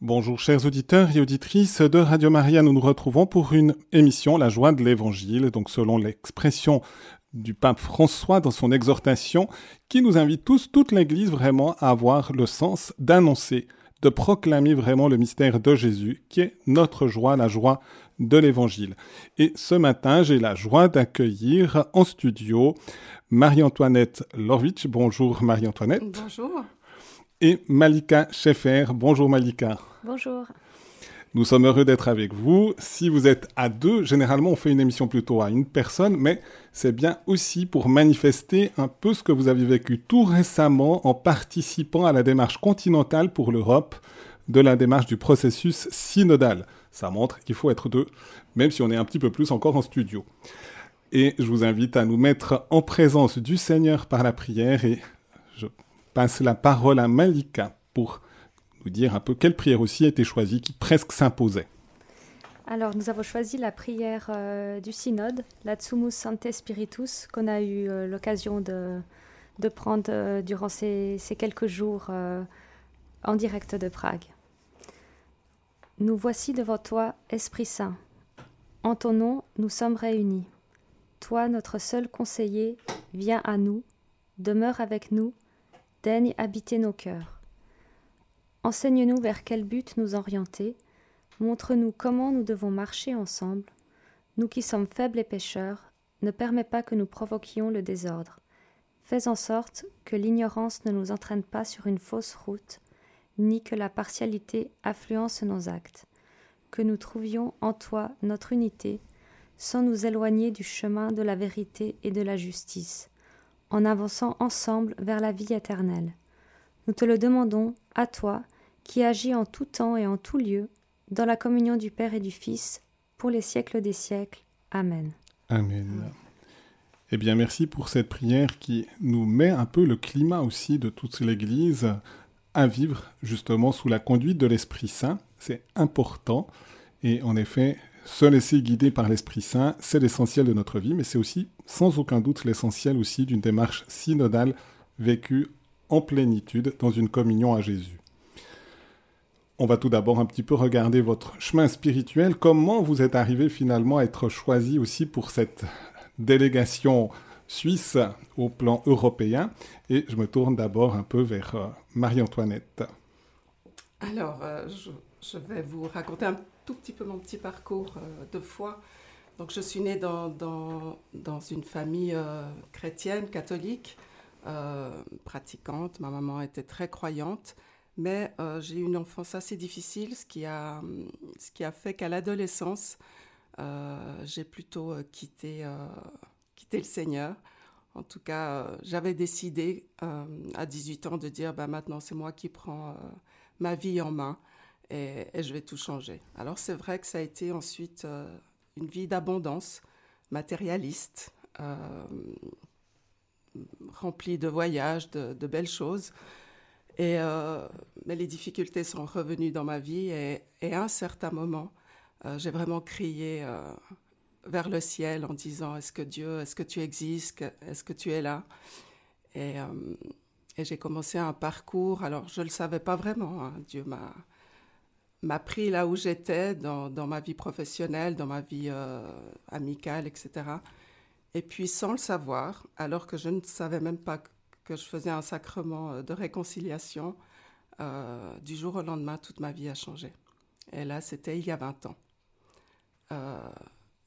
Bonjour chers auditeurs et auditrices de Radio Maria, nous nous retrouvons pour une émission La joie de l'Évangile, donc selon l'expression du pape François dans son exhortation, qui nous invite tous, toute l'Église vraiment à avoir le sens d'annoncer, de proclamer vraiment le mystère de Jésus, qui est notre joie, la joie de l'Évangile. Et ce matin, j'ai la joie d'accueillir en studio Marie-Antoinette Lorvitch. Bonjour Marie-Antoinette. Bonjour et Malika Schaeffer. Bonjour Malika. Bonjour. Nous sommes heureux d'être avec vous. Si vous êtes à deux, généralement on fait une émission plutôt à une personne, mais c'est bien aussi pour manifester un peu ce que vous avez vécu tout récemment en participant à la démarche continentale pour l'Europe de la démarche du processus synodal. Ça montre qu'il faut être deux, même si on est un petit peu plus encore en studio. Et je vous invite à nous mettre en présence du Seigneur par la prière et je passe la parole à Malika pour nous dire un peu quelle prière aussi a été choisie qui presque s'imposait. Alors, nous avons choisi la prière euh, du synode, la Tsumus Sante Spiritus, qu'on a eu euh, l'occasion de, prendre euh, durant ces, quelques jours en direct de Prague. Nous voici devant toi, Esprit Saint. En ton nom, nous sommes réunis. Toi, notre seul conseiller, viens à nous, demeure avec nous, daigne habiter nos cœurs. Enseigne-nous vers quel but nous orienter, montre-nous comment nous devons marcher ensemble. Nous qui sommes faibles et pécheurs, ne permets pas que nous provoquions le désordre. Fais en sorte que l'ignorance ne nous entraîne pas sur une fausse route, ni que la partialité influence nos actes. Que nous trouvions en toi notre unité, sans nous éloigner du chemin de la vérité et de la justice en avançant ensemble vers la vie éternelle. Nous te le demandons, à toi, qui agis en tout temps et en tout lieu, dans la communion du Père et du Fils, pour les siècles des siècles. Amen. Amen. Eh bien, merci pour cette prière qui nous met un peu le climat aussi de toute l'Église à vivre justement sous la conduite de l'Esprit Saint. C'est important. Et en effet, se laisser guider par l'Esprit Saint, c'est l'essentiel de notre vie, mais c'est aussi sans aucun doute l'essentiel aussi d'une démarche synodale vécue en plénitude dans une communion à Jésus. On va tout d'abord un petit peu regarder votre chemin spirituel, comment vous êtes arrivé finalement à être choisi aussi pour cette délégation suisse au plan européen? Et je me tourne d'abord un peu vers euh, Marie-Antoinette. Alors, euh, je, vais vous raconter un tout petit peu mon petit parcours euh, de foi. Donc, je suis née dans, dans, dans une famille euh, chrétienne, catholique, euh, pratiquante. Ma maman était très croyante, mais j'ai eu une enfance assez difficile, ce qui a, ce qui a fait qu'à l'adolescence, j'ai plutôt quitté, quitté le Seigneur. En tout cas, j'avais décidé à 18 ans de dire bah, maintenant, c'est moi qui prends ma vie en main et, je vais tout changer. Alors c'est vrai que ça a été ensuite euh, une vie d'abondance matérialiste, euh, remplie de voyages, de, belles choses. Et, euh, mais les difficultés sont revenues dans ma vie et, à un certain moment, j'ai vraiment crié vers le ciel en disant Est-ce que Dieu, est-ce que tu existes? Est-ce que tu es là? Et, j'ai commencé un parcours. Alors, je ne le savais pas vraiment. Hein. Dieu m'a m'a pris là où j'étais dans, ma vie professionnelle, dans ma vie euh, amicale, etc. Et puis sans le savoir, alors que je ne savais même pas que je faisais un sacrement euh, de réconciliation, euh, du jour au lendemain, toute ma vie a changé. Et là, c'était il y a 20 ans.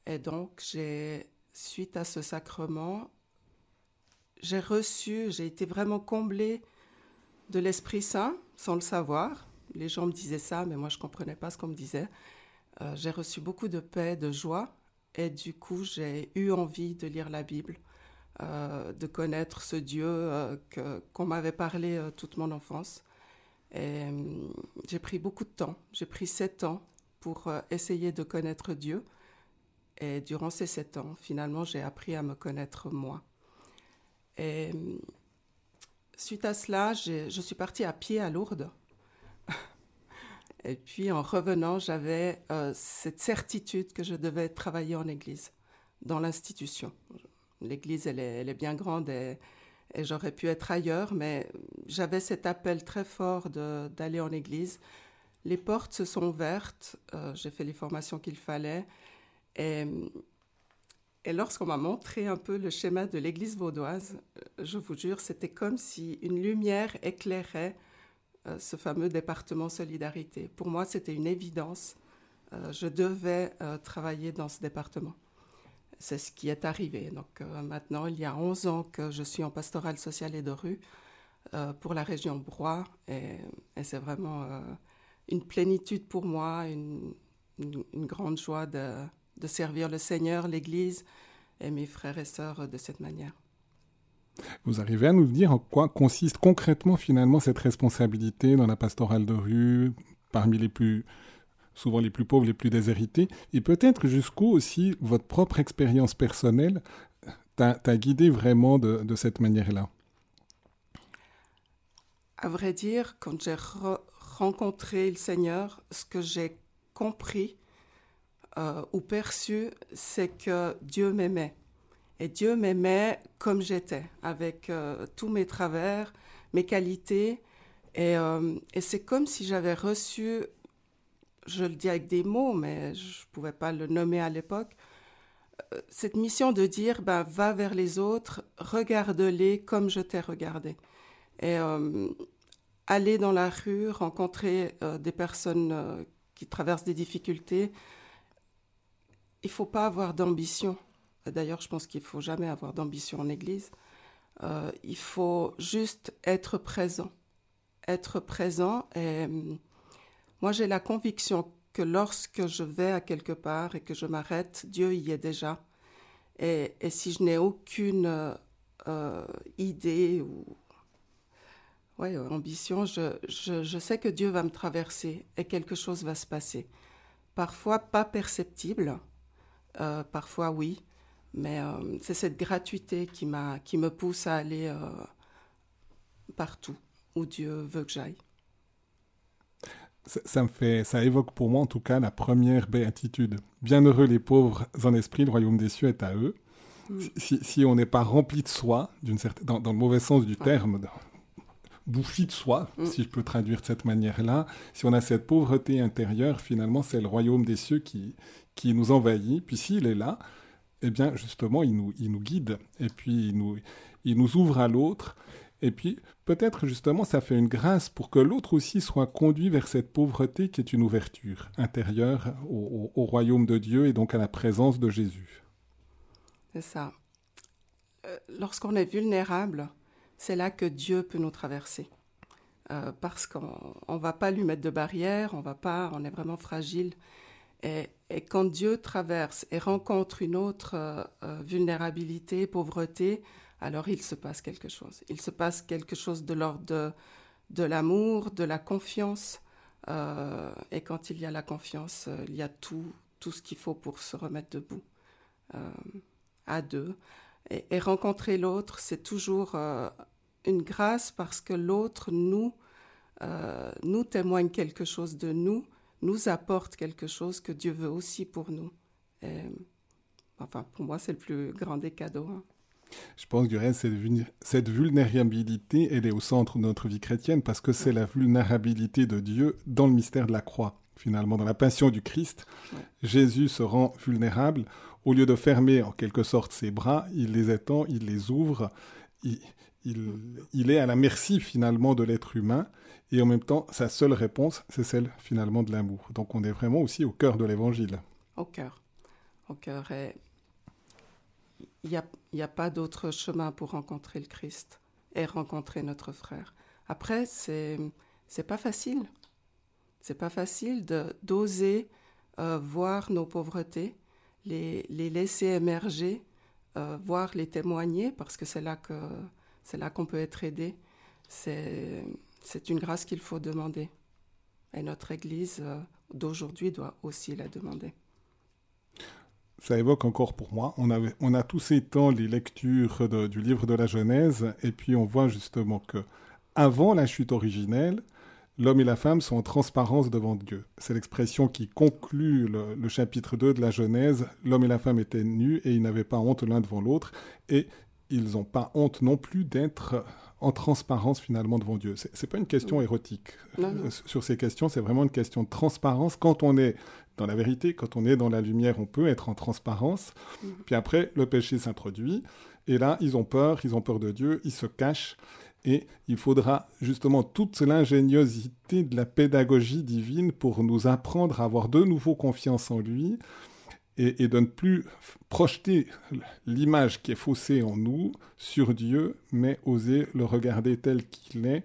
et donc, suite à ce sacrement, j'ai reçu, j'ai été vraiment comblée de l'Esprit Saint, sans le savoir, les gens me disaient ça, mais moi je ne comprenais pas ce qu'on me disait. Euh, j'ai reçu beaucoup de paix, de joie, et du coup j'ai eu envie de lire la Bible, euh, de connaître ce Dieu euh, qu'on m'avait parlé toute mon enfance. Et j'ai pris beaucoup de temps, j'ai pris sept ans pour essayer de connaître Dieu. Et durant ces sept ans, finalement, j'ai appris à me connaître moi. Et suite à cela, je suis partie à pied à Lourdes et puis en revenant, j'avais euh, cette certitude que je devais travailler en Église, dans l'institution. L'Église, elle est, bien grande et, j'aurais pu être ailleurs, mais j'avais cet appel très fort d'aller en Église. les portes se sont ouvertes, euh, j'ai fait les formations qu'il fallait. Et, lorsqu'on m'a montré un peu le schéma de l'église vaudoise, euh, je vous jure, c'était comme si une lumière éclairait ce fameux département solidarité. Pour moi, c'était une évidence. je devais travailler dans ce département. C'est ce qui est arrivé. Donc maintenant, il y a 11 ans que je suis en pastoral social et de rue pour la région Broye. Et, et c'est vraiment une plénitude pour moi, une, grande joie de, servir le Seigneur, l'Église et mes frères et sœurs de cette manière. Vous arrivez à nous dire en quoi consiste concrètement finalement cette responsabilité dans la pastorale de rue, parmi les plus souvent les plus pauvres, les plus déshérités, et peut-être jusqu'où aussi votre propre expérience personnelle t'a guidé vraiment de, cette manière-là? À vrai dire, quand j'ai rencontrer le Seigneur, ce que j'ai compris euh, ou perçu, c'est que Dieu m'aimait. Et Dieu m'aimait comme j'étais, avec euh, tous mes travers, mes qualités. Et, euh, et c'est comme si j'avais reçu, je le dis avec des mots, mais je ne pouvais pas le nommer à l'époque, cette mission de dire, ben, va vers les autres, regarde-les comme je t'ai regardé. Et aller dans la rue, rencontrer euh, des personnes euh, qui traversent des difficultés, il ne faut pas avoir d'ambition. D'ailleurs, je pense qu'il ne faut jamais avoir d'ambition en Église. Euh, il faut juste être présent. Être présent. Et moi, j'ai la conviction que lorsque je vais à quelque part et que je m'arrête, Dieu y est déjà. Et, si je n'ai aucune idée ou ambition, je, je, sais que Dieu va me traverser et quelque chose va se passer. Parfois pas perceptible, euh, parfois oui, mais euh, c'est cette gratuité qui, m'a, qui me pousse à aller euh, partout où Dieu veut que j'aille. Ça, me fait, ça évoque pour moi en tout cas la première béatitude. Bienheureux les pauvres en esprit, le royaume des cieux est à eux. Mm. Si, si, on n'est pas rempli de soi, d'une certaine, dans, le mauvais sens du terme, bouffie de soi, mm. si je peux traduire de cette manière-là. Si on a cette pauvreté intérieure, finalement, c'est le royaume des cieux qui, qui nous envahit. Puis s'il est là, eh bien, justement, il nous, guide. Et puis, il nous, il nous ouvre à l'autre. Et puis, peut-être, justement, ça fait une grâce pour que l'autre aussi soit conduit vers cette pauvreté qui est une ouverture intérieure au, au royaume de Dieu et donc à la présence de Jésus. C'est ça. Euh, lorsqu'on est vulnérable, c'est là que Dieu peut nous traverser. Euh, parce qu'on ne va pas lui mettre de barrière, on va pas, on est vraiment fragile. Et, quand Dieu traverse et rencontre une autre euh, euh, vulnérabilité, pauvreté, alors il se passe quelque chose. Il se passe quelque chose de l'ordre de, l'amour, de la confiance. et quand il y a la confiance, il y a tout, tout ce qu'il faut pour se remettre debout à deux. Et, et rencontrer l'autre, c'est toujours une grâce parce que l'autre nous, euh, nous témoigne quelque chose de nous, nous apporte quelque chose que Dieu veut aussi pour nous. enfin, pour moi, c'est le plus grand des cadeaux. Hein. Je pense que cette, cette vulnérabilité, elle est au centre de notre vie chrétienne parce que c'est la vulnérabilité de Dieu dans le mystère de la croix. Finalement, dans la passion du Christ, Jésus se rend vulnérable. Au lieu de fermer en quelque sorte ses bras, il les étend, il les ouvre. Il, il, est à la merci finalement de l'être humain et en même temps sa seule réponse c'est celle finalement de l'amour. Donc on est vraiment aussi au cœur de l'évangile. Au cœur, au cœur. Et il n'y a, a, pas d'autre chemin pour rencontrer le Christ et rencontrer notre frère. Après c'est c'est pas facile. C'est pas facile d'oser euh, voir nos pauvretés, les, les laisser émerger, euh, voir les témoigner parce que c'est là que c'est qu'on peut être aidé. C'est, une grâce qu'il faut demander. Et notre Église euh, d'aujourd'hui doit aussi la demander. Ça évoque encore pour moi. On a tous ces temps les lectures du livre de la Genèse, et puis on voit justement que avant la chute originelle, l'homme et la femme sont en transparence devant Dieu. C'est l'expression qui conclut le, le, chapitre 2 de la Genèse. L'homme et la femme étaient nus et ils n'avaient pas honte l'un devant l'autre. Et ils n'ont pas honte non plus d'être en transparence finalement devant Dieu. Ce n'est pas une question érotique. Sur ces questions, c'est vraiment une question de transparence. Quand on est dans la vérité, quand on est dans la lumière, on peut être en transparence. Mm. Puis après, le péché s'introduit. Et là, ils ont peur, ils ont peur de Dieu, ils se cachent. Et il faudra justement toute l'ingéniosité de la pédagogie divine pour nous apprendre à avoir de nouveau confiance en lui et, de ne plus projeter l'image qui est faussée en nous sur Dieu, mais oser le regarder tel qu'il est,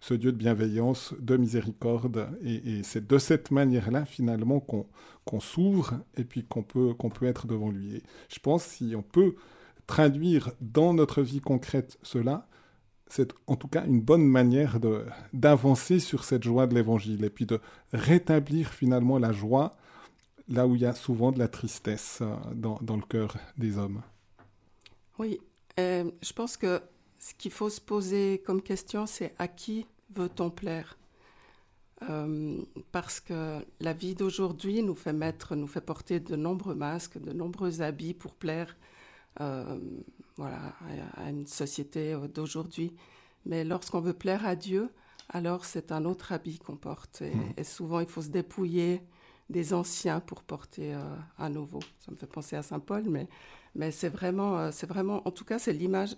ce Dieu de bienveillance, de miséricorde. Et, c'est de cette manière-là, finalement, qu'on s'ouvre et puis qu'on peut, qu'on peut être devant lui. Et je pense si on peut traduire dans notre vie concrète cela, c'est en tout cas une bonne manière d'avancer sur cette joie de l'évangile et puis de rétablir finalement la joie là où il y a souvent de la tristesse euh, dans, dans le cœur des hommes. Oui, je pense que ce qu'il faut se poser comme question, c'est à qui veut-on plaire? Euh, Parce que la vie d'aujourd'hui nous fait mettre, nous fait porter de nombreux masques, de nombreux habits pour plaire euh, voilà, à une société d'aujourd'hui. Mais lorsqu'on veut plaire à Dieu, alors c'est un autre habit qu'on porte. Et, mmh. souvent, il faut se dépouiller des anciens pour porter euh, un nouveau. Ça me fait penser à Saint Paul, mais, mais c'est vraiment, euh, c'est vraiment, en tout cas, c'est l'image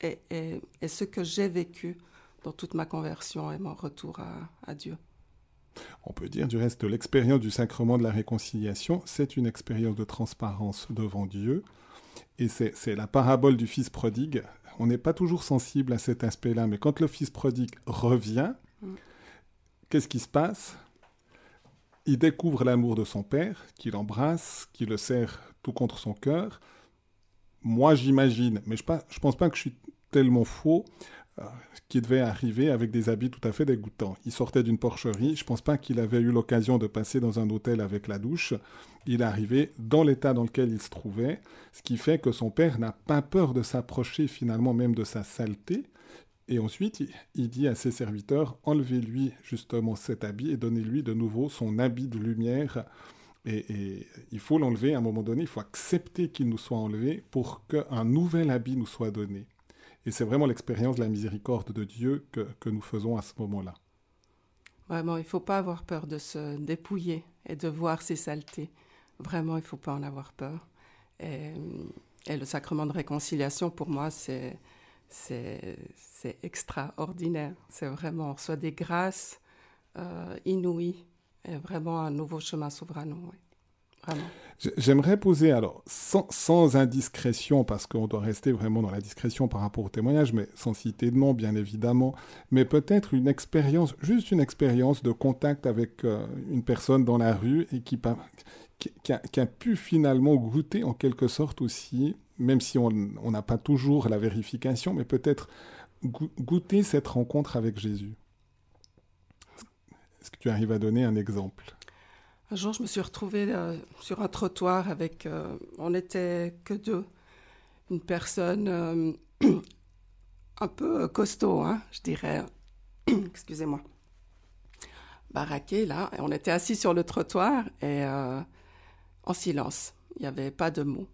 et, et, ce que j'ai vécu dans toute ma conversion et mon retour à, à Dieu. On peut dire du reste, l'expérience du sacrement de la réconciliation, c'est une expérience de transparence devant Dieu. Et c'est la parabole du fils prodigue. On n'est pas toujours sensible à cet aspect-là, mais quand le fils prodigue revient, mm. qu'est-ce qui se passe? Il découvre l'amour de son père, qui l'embrasse, qui le serre tout contre son cœur. Moi, j'imagine, mais je ne pense pas que je suis tellement faux, euh, qui devait arriver avec des habits tout à fait dégoûtants. Il sortait d'une porcherie, je ne pense pas qu'il avait eu l'occasion de passer dans un hôtel avec la douche. Il est arrivé dans l'état dans lequel il se trouvait, ce qui fait que son père n'a pas peur de s'approcher finalement même de sa saleté. Et ensuite, il dit à ses serviteurs, enlevez-lui justement cet habit et donnez-lui de nouveau son habit de lumière. Et, il faut l'enlever à un moment donné, il faut accepter qu'il nous soit enlevé pour qu'un nouvel habit nous soit donné. Et c'est vraiment l'expérience de la miséricorde de Dieu que, nous faisons à ce moment-là. Vraiment, il ne faut pas avoir peur de se dépouiller et de voir ses saletés. Vraiment, il ne faut pas en avoir peur. Et, le sacrement de réconciliation, pour moi, c'est, c'est, extraordinaire. C'est vraiment, on reçoit des grâces euh, inouïes vraiment un nouveau chemin nous. Vraiment. J'aimerais poser, alors, sans, indiscrétion, parce qu'on doit rester vraiment dans la discrétion par rapport au témoignage, mais sans citer de nom, bien évidemment, mais peut-être une expérience, juste une expérience de contact avec euh, une personne dans la rue et qui, qui, a, pu finalement goûter en quelque sorte aussi, même si on n'a pas toujours la vérification, mais peut-être goûter cette rencontre avec Jésus. Est-ce que tu arrives à donner un exemple? Un jour, je me suis retrouvée euh, sur un trottoir avec. Euh, on n'était que deux. Une personne euh, un peu costaud, hein, je dirais. Excusez-moi. Baraqué, là. Et on était assis sur le trottoir et en silence. Il n'y avait pas de mots.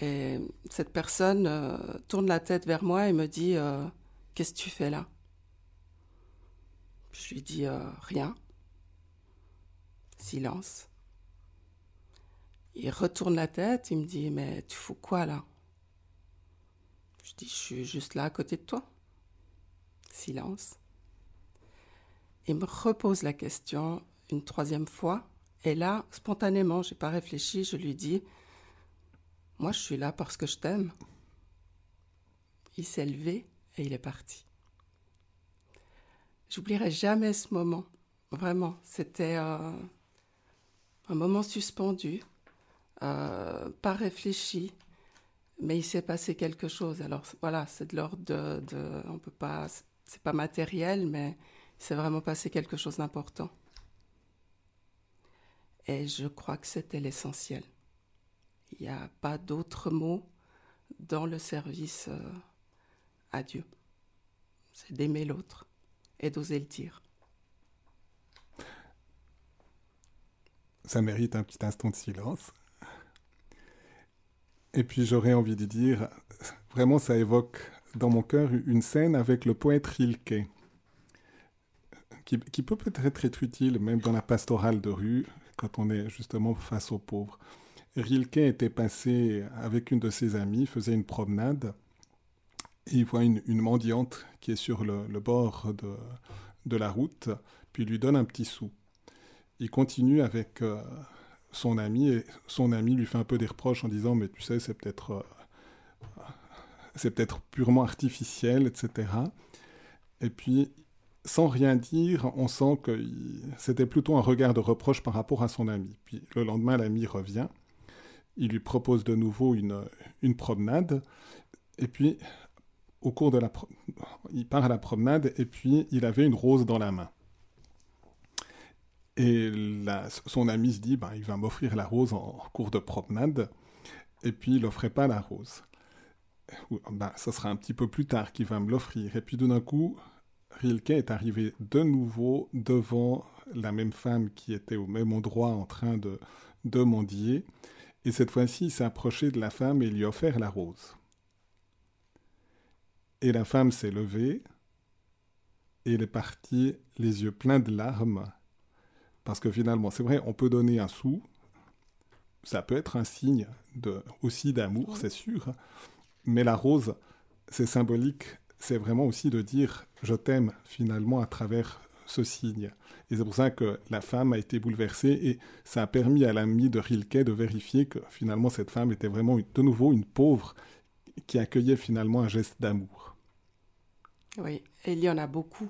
Et cette personne tourne la tête vers moi et me dit Qu'est-ce que tu fais là? Je lui dis Rien. Silence. Il retourne la tête, il me dit Mais tu fous quoi là? Je dis Je suis juste là à côté de toi. Silence. Il me repose la question une troisième fois. Et là, spontanément, j'ai pas réfléchi, je lui dis Moi, je suis là parce que je t'aime. Il s'est levé et il est parti. J'oublierai jamais ce moment. Vraiment, c'était. Euh, un moment suspendu, euh, pas réfléchi, mais il s'est passé quelque chose. Alors voilà, c'est de l'ordre de, on peut pas, c'est pas matériel, mais il s'est vraiment passé quelque chose d'important. Et je crois que c'était l'essentiel. Il n'y a pas d'autre mot dans le service euh, à Dieu. C'est d'aimer l'autre et d'oser le dire. ça mérite un petit instant de silence. Et puis j'aurais envie de dire, vraiment ça évoque dans mon cœur une scène avec le poète Rilke, qui, qui peut peut-être être utile même dans la pastorale de rue, quand on est justement face aux pauvres. Rilke était passé avec une de ses amies, faisait une promenade, et il voit une, mendiante qui est sur le, bord de, la route, puis lui donne un petit sou. Il continue avec euh, son ami, et son ami lui fait un peu des reproches en disant Mais tu sais, c'est peut-être. Euh, peut-être purement artificiel, etc. Et puis, sans rien dire, on sent que c'était plutôt un regard de reproche par rapport à son ami. Puis le lendemain, l'ami revient il lui propose de nouveau une, une promenade, et puis au cours de la il part à la promenade, et puis il avait une rose dans la main. Et son ami se dit, ben, il va m'offrir la rose en cours de promenade, et puis il n'offrait pas la rose. Ben, ça sera un petit peu plus tard qu'il va me l'offrir. Et puis d'un coup, Rilke est arrivé de nouveau devant la même femme qui était au même endroit en train de, de mendier. Et cette fois-ci, il s'est approché de la femme et lui a offert la rose. Et la femme s'est levée et elle est partie les yeux pleins de larmes. Parce que finalement, c'est vrai, on peut donner un sou, ça peut être un signe de, aussi d'amour, c'est sûr, mais la rose, c'est symbolique, c'est vraiment aussi de dire je t'aime finalement à travers ce signe. Et c'est pour ça que la femme a été bouleversée et ça a permis à l'ami de Rilke de vérifier que finalement cette femme était vraiment de nouveau une pauvre qui accueillait finalement un geste d'amour. Oui, et il y en a beaucoup.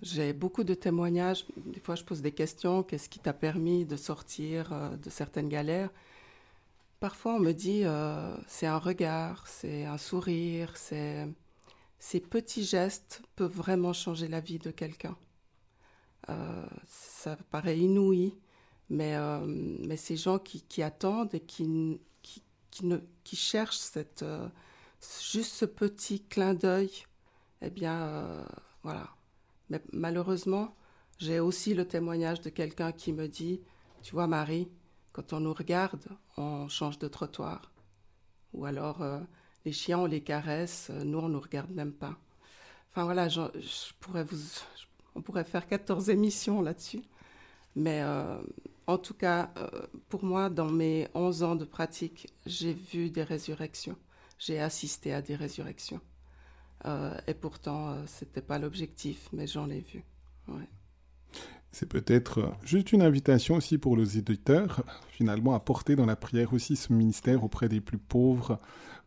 J'ai beaucoup de témoignages. Des fois, je pose des questions. Qu'est-ce qui t'a permis de sortir euh, de certaines galères? Parfois, on me dit euh, c'est un regard, c'est un sourire, c'est ces petits gestes peuvent vraiment changer la vie de quelqu'un. Euh, ça paraît inouï, mais, euh, mais ces gens qui, attendent et qui, qui, qui, ne, qui cherchent euh, juste ce petit clin d'œil, eh bien, voilà. Mais malheureusement, j'ai aussi le témoignage de quelqu'un qui me dit, tu vois Marie, quand on nous regarde, on change de trottoir. Ou alors, les chiens, on les caresse, nous, on ne nous regarde même pas. Enfin voilà, je pourrais vous, on pourrait faire 14 émissions là-dessus. Mais euh, en tout cas, euh, pour moi, dans mes 11 ans de pratique, j'ai vu des résurrections. J'ai assisté à des résurrections. Euh, et pourtant, ce n'était pas l'objectif, mais j'en ai vu. C'est peut-être juste une invitation aussi pour les éditeurs, finalement, à porter dans la prière aussi ce ministère auprès des plus pauvres,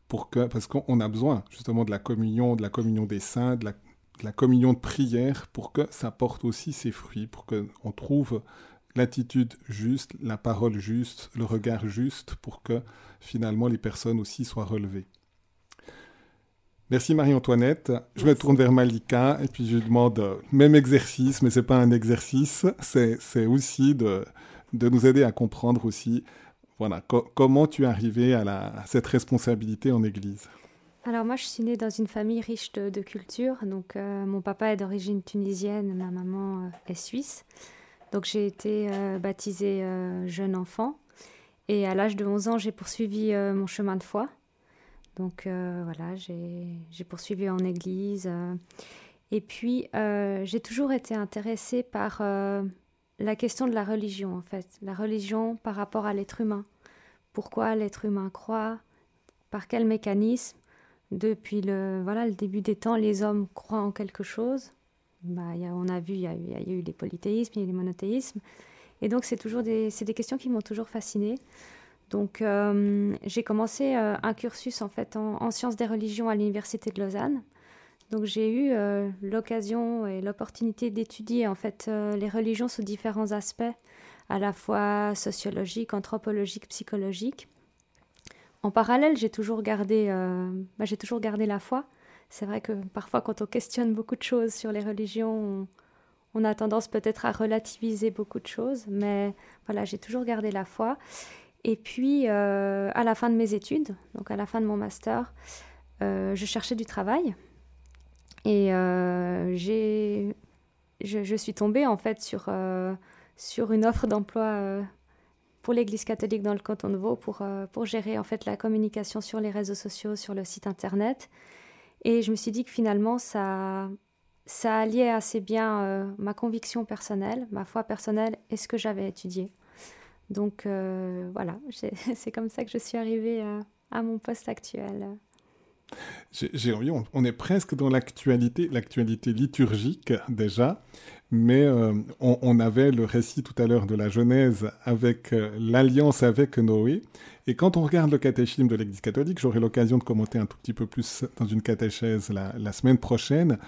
pour que, parce qu'on a besoin justement de la communion, de la communion des saints, de la la communion de prière pour que ça porte aussi ses fruits, pour qu'on trouve l'attitude juste, la parole juste, le regard juste, pour que finalement les personnes aussi soient relevées. Merci Marie-Antoinette. Je me tourne vers Malika et puis je lui demande euh, même exercice, mais ce n'est pas un exercice, c'est aussi de, de, nous aider à comprendre aussi voilà, comment tu es arrivé à, à cette responsabilité en Église. Alors moi, je suis née dans une famille riche de, culture. Donc euh, mon papa est d'origine tunisienne, ma maman euh, est suisse. Donc j'ai été euh, baptisée jeune enfant. Et à l'âge de 11 ans, j'ai poursuivi mon chemin de foi. Donc voilà, j'ai poursuivi en église. et puis j'ai toujours été intéressée par la question de la religion, en fait. La religion par rapport à l'être humain. Pourquoi l'être humain croit? Par quel mécanisme? Depuis le, voilà, le début des temps, les hommes croient en quelque chose. Bah, y a, on a vu, il y, a eu les polythéismes, il y a eu les monothéismes. Et donc, c'est toujours des, des questions qui m'ont toujours fascinée. Donc, euh, j'ai commencé euh, un cursus en fait en, sciences des religions à l'université de Lausanne. Donc, j'ai eu euh, l'occasion et l'opportunité d'étudier en fait les religions sous différents aspects, à la fois sociologiques, anthropologiques, psychologiques. En parallèle, j'ai toujours gardé, euh, bah, j'ai toujours gardé la foi. C'est vrai que parfois, quand on questionne beaucoup de choses sur les religions, on, a tendance peut-être à relativiser beaucoup de choses. Mais voilà, j'ai toujours gardé la foi. Et puis, euh, à la fin de mes études, donc à la fin de mon master, euh, je cherchais du travail. Et j'ai, je, je, suis tombée en fait sur, sur une offre d'emploi pour l'Église catholique dans le canton de Vaud pour, euh, pour gérer en fait la communication sur les réseaux sociaux, sur le site internet. Et je me suis dit que finalement, ça, ça alliait assez bien euh, ma conviction personnelle, ma foi personnelle et ce que j'avais étudié. Donc euh, voilà, c'est comme ça que je suis arrivée à mon poste actuel. J'ai envie, on, est presque dans l'actualité, l'actualité liturgique déjà, mais euh, on, avait le récit tout à l'heure de la Genèse avec l'alliance avec Noé. Et quand on regarde le catéchisme de l'Église catholique, j'aurai l'occasion de commenter un tout petit peu plus dans une catéchèse la, la semaine prochaine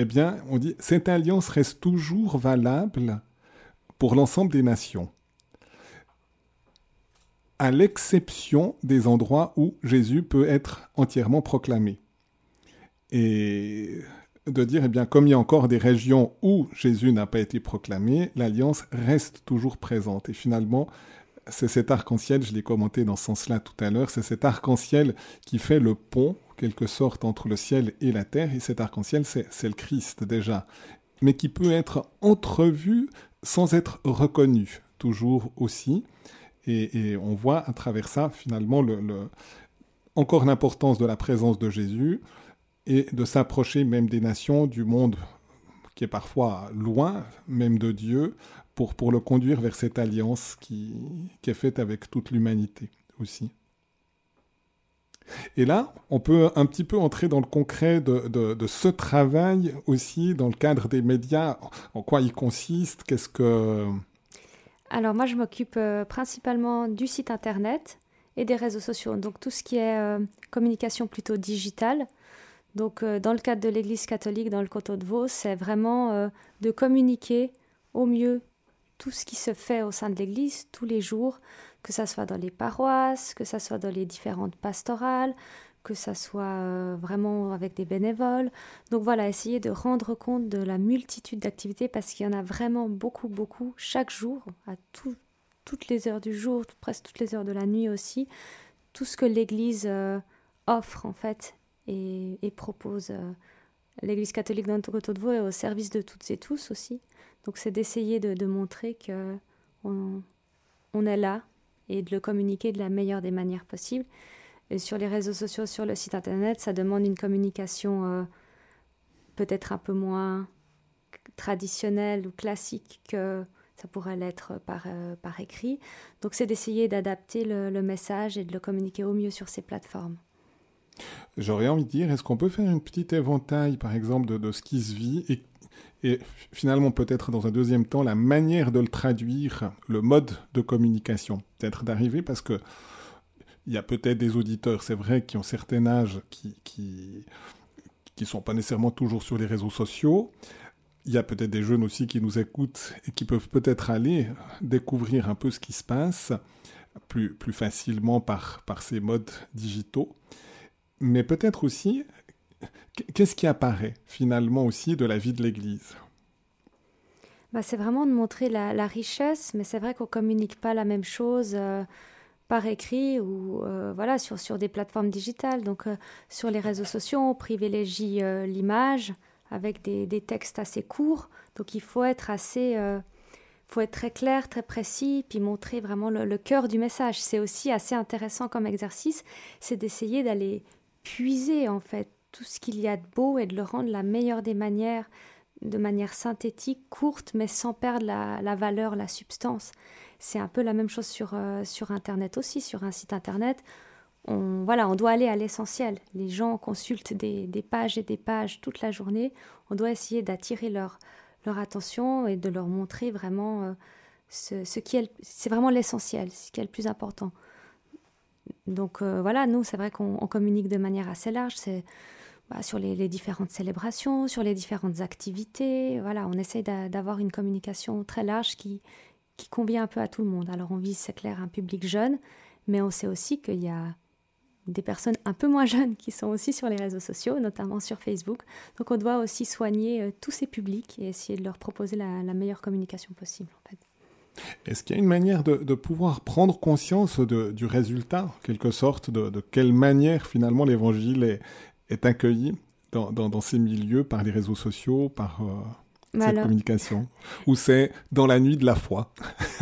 eh bien, on dit cette alliance reste toujours valable pour l'ensemble des nations, à l'exception des endroits où Jésus peut être entièrement proclamé. Et de dire, eh bien, comme il y a encore des régions où Jésus n'a pas été proclamé, l'alliance reste toujours présente. Et finalement, c'est cet arc-en-ciel, je l'ai commenté dans ce sens-là tout à l'heure, c'est cet arc-en-ciel qui fait le pont quelque sorte entre le ciel et la terre, et cet arc-en-ciel, c'est le Christ déjà, mais qui peut être entrevu sans être reconnu, toujours aussi. Et, on voit à travers ça, finalement, le, encore l'importance de la présence de Jésus et de s'approcher même des nations, du monde qui est parfois loin, même de Dieu, pour, pour le conduire vers cette alliance qui, qui est faite avec toute l'humanité aussi. Et là, on peut un petit peu entrer dans le concret de, ce travail aussi dans le cadre des médias. En quoi il consiste? Qu'est-ce que... Alors moi, je m'occupe euh, principalement du site internet et des réseaux sociaux. Donc tout ce qui est euh, communication plutôt digitale. Donc euh, dans le cadre de l'Église catholique dans le Coteau de Vaud, c'est vraiment de communiquer au mieux tout ce qui se fait au sein de l'Église tous les jours, que ça soit dans les paroisses, que ça soit dans les différentes pastorales, que ça soit euh, vraiment avec des bénévoles. Donc voilà, essayer de rendre compte de la multitude d'activités parce qu'il y en a vraiment beaucoup, beaucoup chaque jour, à toutes les heures du jour, presque toutes les heures de la nuit aussi, tout ce que l'Église euh, offre en fait et, propose. Euh, L'Église catholique Vaud est au service de toutes et tous aussi. Donc c'est d'essayer de, montrer que on, est là et de le communiquer de la meilleure des manières possibles. Et sur les réseaux sociaux, sur le site internet, ça demande une communication euh, peut-être un peu moins traditionnelle ou classique que ça pourrait l'être par, euh, par écrit. Donc c'est d'essayer d'adapter le, message et de le communiquer au mieux sur ces plateformes. J'aurais envie de dire, est-ce qu'on peut faire une petite éventail, par exemple, de, ce qui se vit et et finalement peut-être dans un deuxième temps la manière de le traduire, le mode de communication, peut-être d'arriver parce que il y a peut-être des auditeurs, c'est vrai, qui ont certain âge, qui qui qui sont pas nécessairement toujours sur les réseaux sociaux. Il y a peut-être des jeunes aussi qui nous écoutent et qui peuvent peut-être aller découvrir un peu ce qui se passe plus, plus facilement par, par ces modes digitaux. Mais peut-être aussi Qu'est-ce qui apparaît finalement aussi de la vie de l'Église? Bah, C'est vraiment de montrer la, richesse, mais c'est vrai qu'on ne communique pas la même chose euh, par écrit ou euh, voilà, sur, sur des plateformes digitales. Donc euh, sur les réseaux sociaux, on privilégie l'image avec des, des, textes assez courts. Donc il faut être assez... faut être très clair, très précis, puis montrer vraiment le, le cœur du message. C'est aussi assez intéressant comme exercice, c'est d'essayer d'aller puiser en fait tout ce qu'il y a de beau et de le rendre la meilleure des manières, de manière synthétique, courte, mais sans perdre la, valeur, la substance. C'est un peu la même chose sur, euh, sur Internet aussi, sur un site Internet. On, voilà, on doit aller à l'essentiel. Les gens consultent des, pages et des pages toute la journée. On doit essayer d'attirer leur, leur attention et de leur montrer vraiment euh, ce, ce, qui est, c'est vraiment l'essentiel, ce qui est le plus important. Donc euh, voilà, nous, c'est vrai qu'on communique de manière assez large. C'est bah, sur les, différentes célébrations, sur les différentes activités. Voilà, on essaie d'avoir une communication très large qui, qui convient un peu à tout le monde. Alors on vise, c'est clair, un public jeune, mais on sait aussi qu'il y a des personnes un peu moins jeunes qui sont aussi sur les réseaux sociaux, notamment sur Facebook. Donc on doit aussi soigner euh, tous ces publics et essayer de leur proposer la, meilleure communication possible. En fait. Est-ce qu'il y a une manière de, pouvoir prendre conscience du résultat, en quelque sorte, de, de quelle manière finalement l'évangile est, est accueilli dans, dans, ces milieux par les réseaux sociaux, par, euh, cette communication? Ou c'est dans la nuit de la foi?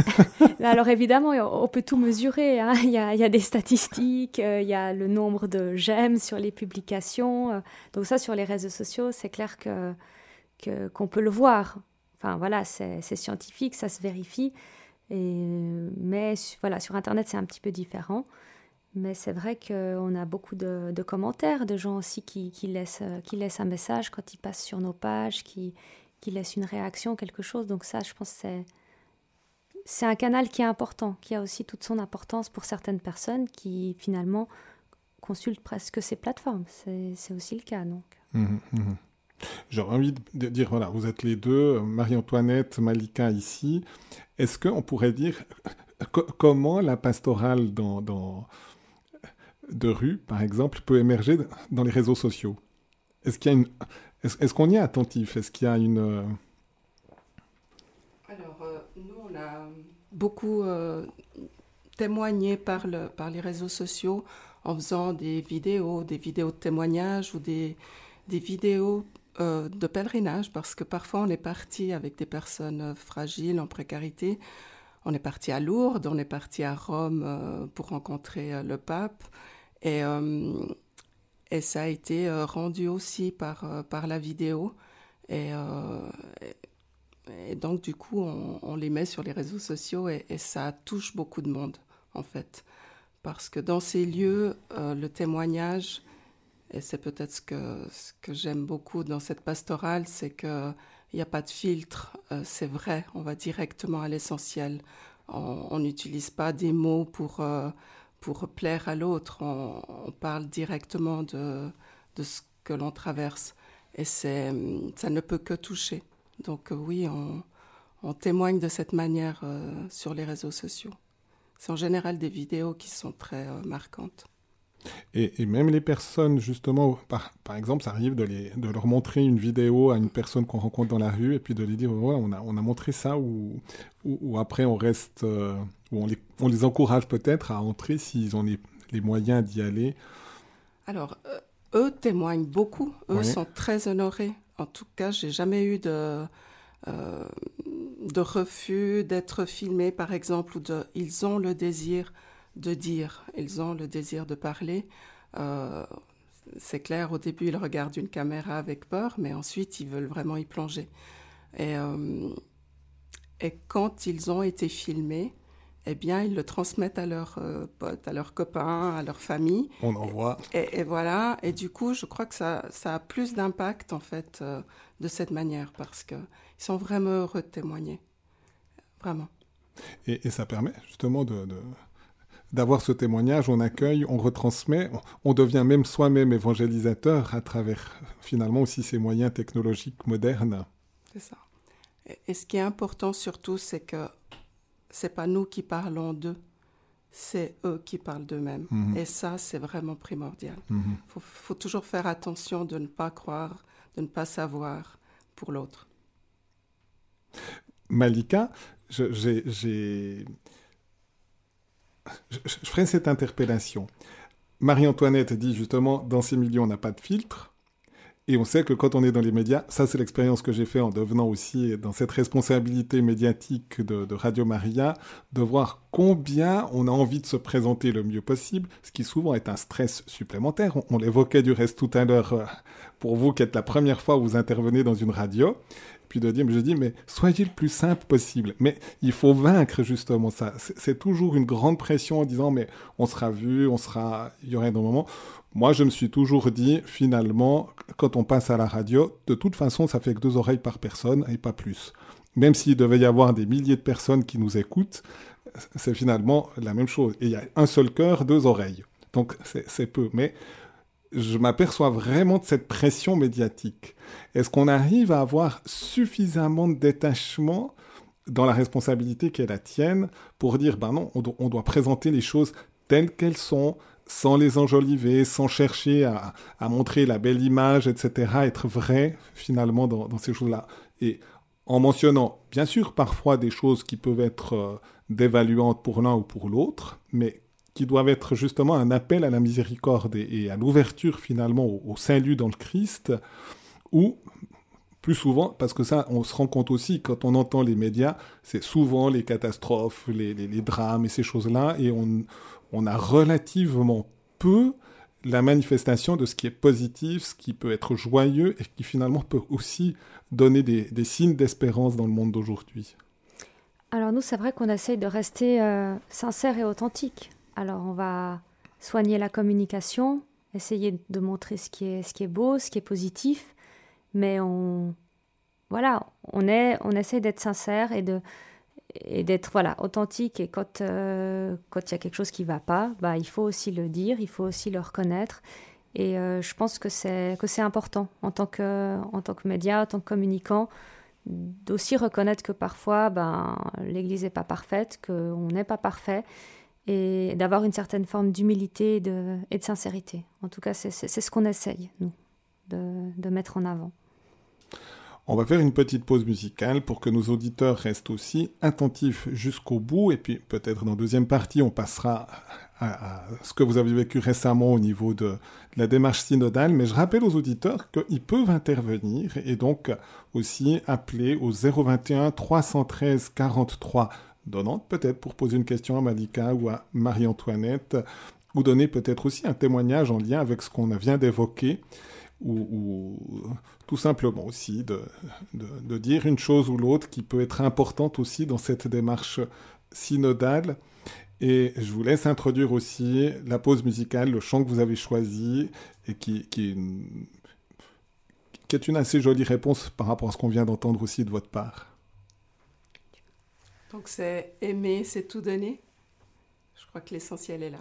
Alors évidemment, on peut tout mesurer. Hein. Il, y a, des statistiques, euh, il y a le nombre de j'aime sur les publications. Euh. Donc ça, sur les réseaux sociaux, c'est clair que qu'on peut le voir. Enfin voilà, c'est scientifique, ça se vérifie. Et, mais voilà, sur Internet, c'est un petit peu différent. Mais c'est vrai qu'on a beaucoup de, commentaires, de gens aussi qui, laissent, qui laissent un message quand ils passent sur nos pages, qui, qui laissent une réaction, quelque chose. Donc ça, je pense que c'est, c'est un canal qui est important, qui a aussi toute son importance pour certaines personnes qui finalement consultent presque ces plateformes. C'est, aussi le cas. Donc. Mmh, mmh. J'aurais envie de dire, voilà, vous êtes les deux, Marie-Antoinette, Malika ici. Est-ce qu'on pourrait dire comment la pastorale dans, de rue, par exemple, peut émerger dans les réseaux sociaux? Est-ce qu'il. Est-ce qu'on y est attentif? Est-ce qu'il y a une... Alors, euh, nous, on a beaucoup euh, témoigné par, le, par les réseaux sociaux en faisant des vidéos, des vidéos de témoignages ou des, des vidéos de pèlerinage, parce que parfois on est parti avec des personnes fragiles, en précarité. On est parti à Lourdes, on est parti à Rome pour rencontrer le pape. Et, euh, et ça a été euh, rendu aussi par, euh, par la vidéo. Et donc, du coup, on, les met sur les réseaux sociaux et, ça touche beaucoup de monde, en fait. Parce que dans ces lieux, le témoignage, et c'est peut-être ce que, j'aime beaucoup dans cette pastorale, c'est qu'il n'y a pas de filtre, c'est vrai, on va directement à l'essentiel. On n'utilise pas des mots pour pour plaire à l'autre, on, parle directement de, ce que l'on traverse. Et ça ne peut que toucher. Donc oui, on, témoigne de cette manière euh, sur les réseaux sociaux. C'est en général des vidéos qui sont très euh, marquantes. Et, même les personnes, justement, par, par exemple, ça arrive de, les, de, leur montrer une vidéo à une personne qu'on rencontre dans la rue et puis de lui dire, ouais, on a, on a montré ça, ou, ou, après on reste, euh, ou on les, on les encourage peut-être à entrer s'ils ont les, les moyens d'y aller. Alors, euh, eux témoignent beaucoup, eux sont très honorés. En tout cas, j'ai jamais eu de, euh, de refus d'être filmé, par exemple, ou de, ils ont le désir de dire, ils ont le désir de parler. Euh, c'est clair, au début, ils regardent une caméra avec peur, mais ensuite, ils veulent vraiment y plonger. Et, euh, et quand ils ont été filmés, eh bien, ils le transmettent à leurs euh, potes, à leurs copains, à leur famille. On en voit. Et, voilà. Et du coup, je crois que ça, ça a plus d'impact, en fait, de cette manière, parce qu'ils sont vraiment heureux de témoigner. Vraiment. Et, ça permet justement de d'avoir ce témoignage, on accueille, on retransmet, on devient même soi-même évangélisateur à travers finalement aussi ces moyens technologiques modernes. C'est ça. Et, ce qui est important surtout, c'est que c'est pas nous qui parlons d'eux, c'est eux qui parlent d'eux-mêmes. Mhm. Et ça, c'est vraiment primordial. Il mhm. faut, faut, toujours faire attention de ne pas croire, de ne pas savoir pour l'autre. Malika, j'ai je, ferai cette interpellation. Marie-Antoinette dit justement, dans ces milieux, on n'a pas de filtre. Et on sait que quand on est dans les médias, ça c'est l'expérience que j'ai fait en devenant aussi dans cette responsabilité médiatique de, Radio Maria, de voir combien on a envie de se présenter le mieux possible, ce qui souvent est un stress supplémentaire. On, l'évoquait du reste tout à l'heure euh, pour vous qui êtes la première fois où vous intervenez dans une radio de dire, je dis, mais soyez le plus simple possible? Mais il faut vaincre justement ça. C'est toujours une grande pression en disant, mais on sera vu, on sera, il y aurait un moment. Moi, je me suis toujours dit, finalement, quand on passe à la radio, de toute façon, ça fait que deux oreilles par personne et pas plus. Même s'il devait y avoir des milliers de personnes qui nous écoutent, c'est finalement la même chose. Et il y a un seul cœur, deux oreilles. Donc c'est peu. Mais je m'aperçois vraiment de cette pression médiatique. Est-ce qu'on arrive à avoir suffisamment de détachement dans la responsabilité qui est la tienne pour dire, ben non, on, doit présenter les choses telles qu'elles sont, sans les enjoliver, sans chercher à, montrer la belle image, etc., être vrai finalement dans, ces choses-là? Et en mentionnant, bien sûr, parfois des choses qui peuvent être euh, dévaluantes pour l'un ou pour l'autre, mais qui doivent être justement un appel à la miséricorde et, à l'ouverture finalement au, salut dans le Christ, ou plus souvent, parce que ça, on se rend compte aussi, quand on entend les médias, c'est souvent les catastrophes, les, drames et ces choses-là, et on, a relativement peu la manifestation de ce qui est positif, ce qui peut être joyeux et qui finalement peut aussi donner des, signes d'espérance dans le monde d'aujourd'hui. Alors nous, c'est vrai qu'on essaye de rester euh, sincère et authentique. Alors on va soigner la communication, essayer de montrer ce qui est, beau, ce qui est positif, mais on, voilà, on est, on essaie d'être sincère et de et d'être voilà authentique. Et quand euh, quand il y a quelque chose qui va pas bah il faut aussi le dire il faut aussi le reconnaître. Et euh, je pense que c'est que c'est important en tant que en tant que média en tant que communicant d'aussi reconnaître que parfois ben l'église n'est pas parfaite qu'on n'est pas parfait et d'avoir une certaine forme d'humilité et de, de sincérité. En tout cas c'est ce qu'on essaye nous de, de mettre en avant. On va faire une petite pause musicale pour que nos auditeurs restent aussi attentifs jusqu'au bout. Et puis peut-être dans la deuxième partie on passera à, ce que vous avez vécu récemment au niveau de, la démarche synodale, mais je rappelle aux auditeurs qu'ils peuvent intervenir et donc aussi appeler au 021 313 43 donnant peut-être pour poser une question à Malika ou à Marie-Antoinette, ou donner peut-être aussi un témoignage en lien avec ce qu'on vient d'évoquer ou, tout simplement aussi de, de, dire une chose ou l'autre qui peut être importante aussi dans cette démarche synodale. Et je vous laisse introduire aussi la pause musicale, le chant que vous avez choisi et qui, qui, qui est une assez jolie réponse par rapport à ce qu'on vient d'entendre aussi de votre part. Donc c'est aimer, c'est tout donner. Je crois que l'essentiel est là.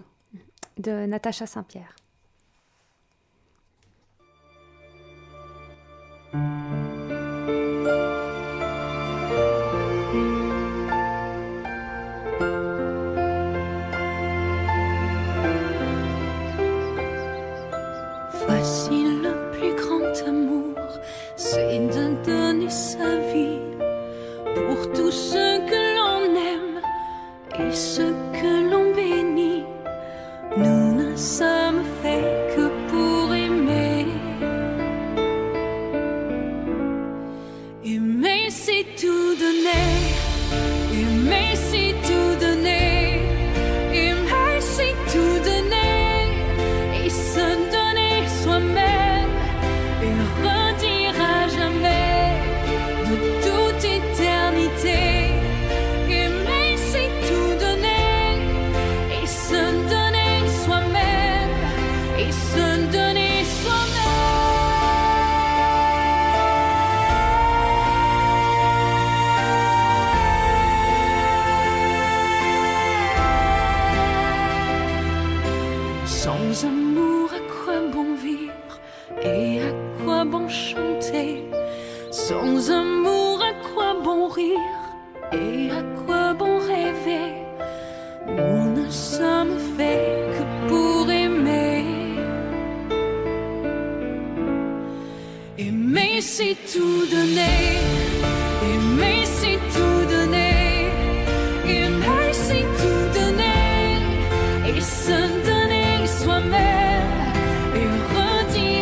De Natacha Saint-Pierre. Jamais de toute éternité.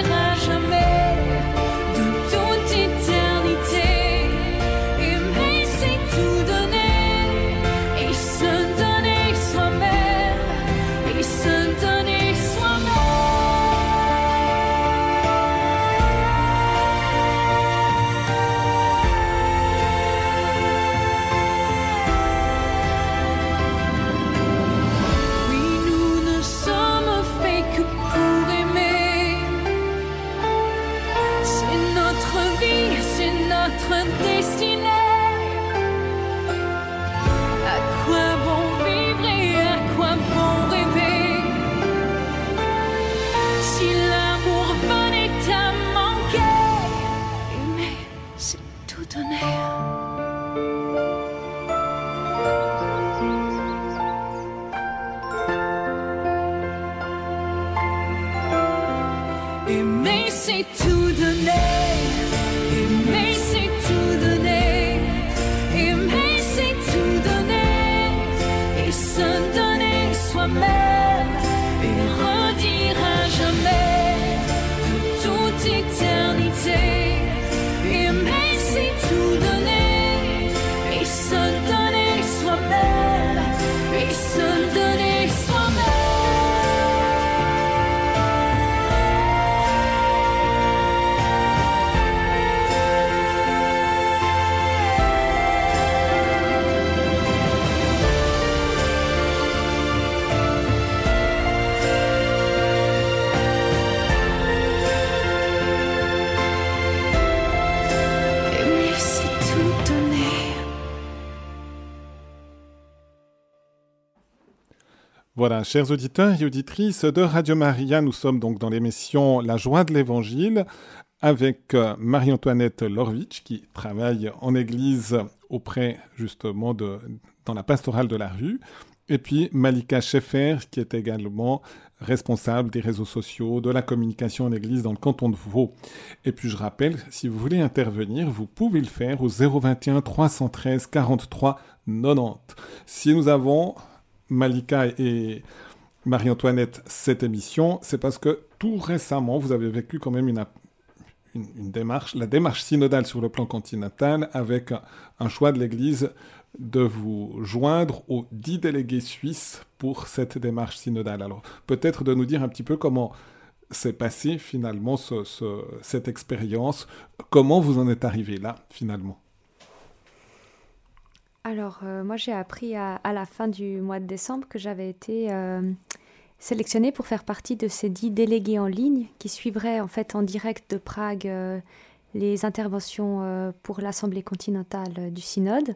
Voilà, chers auditeurs et auditrices de Radio Maria, nous sommes donc dans l'émission La joie de l'Évangile avec euh, Marie-Antoinette Lorvitch qui travaille en église auprès justement de dans la pastorale de la rue et puis Malika Scheffer qui est également responsable des réseaux sociaux, de la communication en église dans le canton de Vaud. Et puis je rappelle, si vous voulez intervenir, vous pouvez le faire au 021 313 43 90. Si nous avons Malika et Marie-Antoinette cette émission, c'est parce que tout récemment, vous avez vécu quand même une, démarche, la démarche synodale sur le plan continental, avec un, choix de l'Église de vous joindre aux dix délégués suisses pour cette démarche synodale. Alors peut-être de nous dire un petit peu comment s'est passée finalement cette expérience, comment vous en êtes arrivé là finalement? Alors, euh, moi, j'ai appris à, la fin du mois de décembre que j'avais été euh, sélectionnée pour faire partie de ces dix délégués en ligne qui suivraient en fait en direct de Prague euh, les interventions pour l'Assemblée continentale du Synode.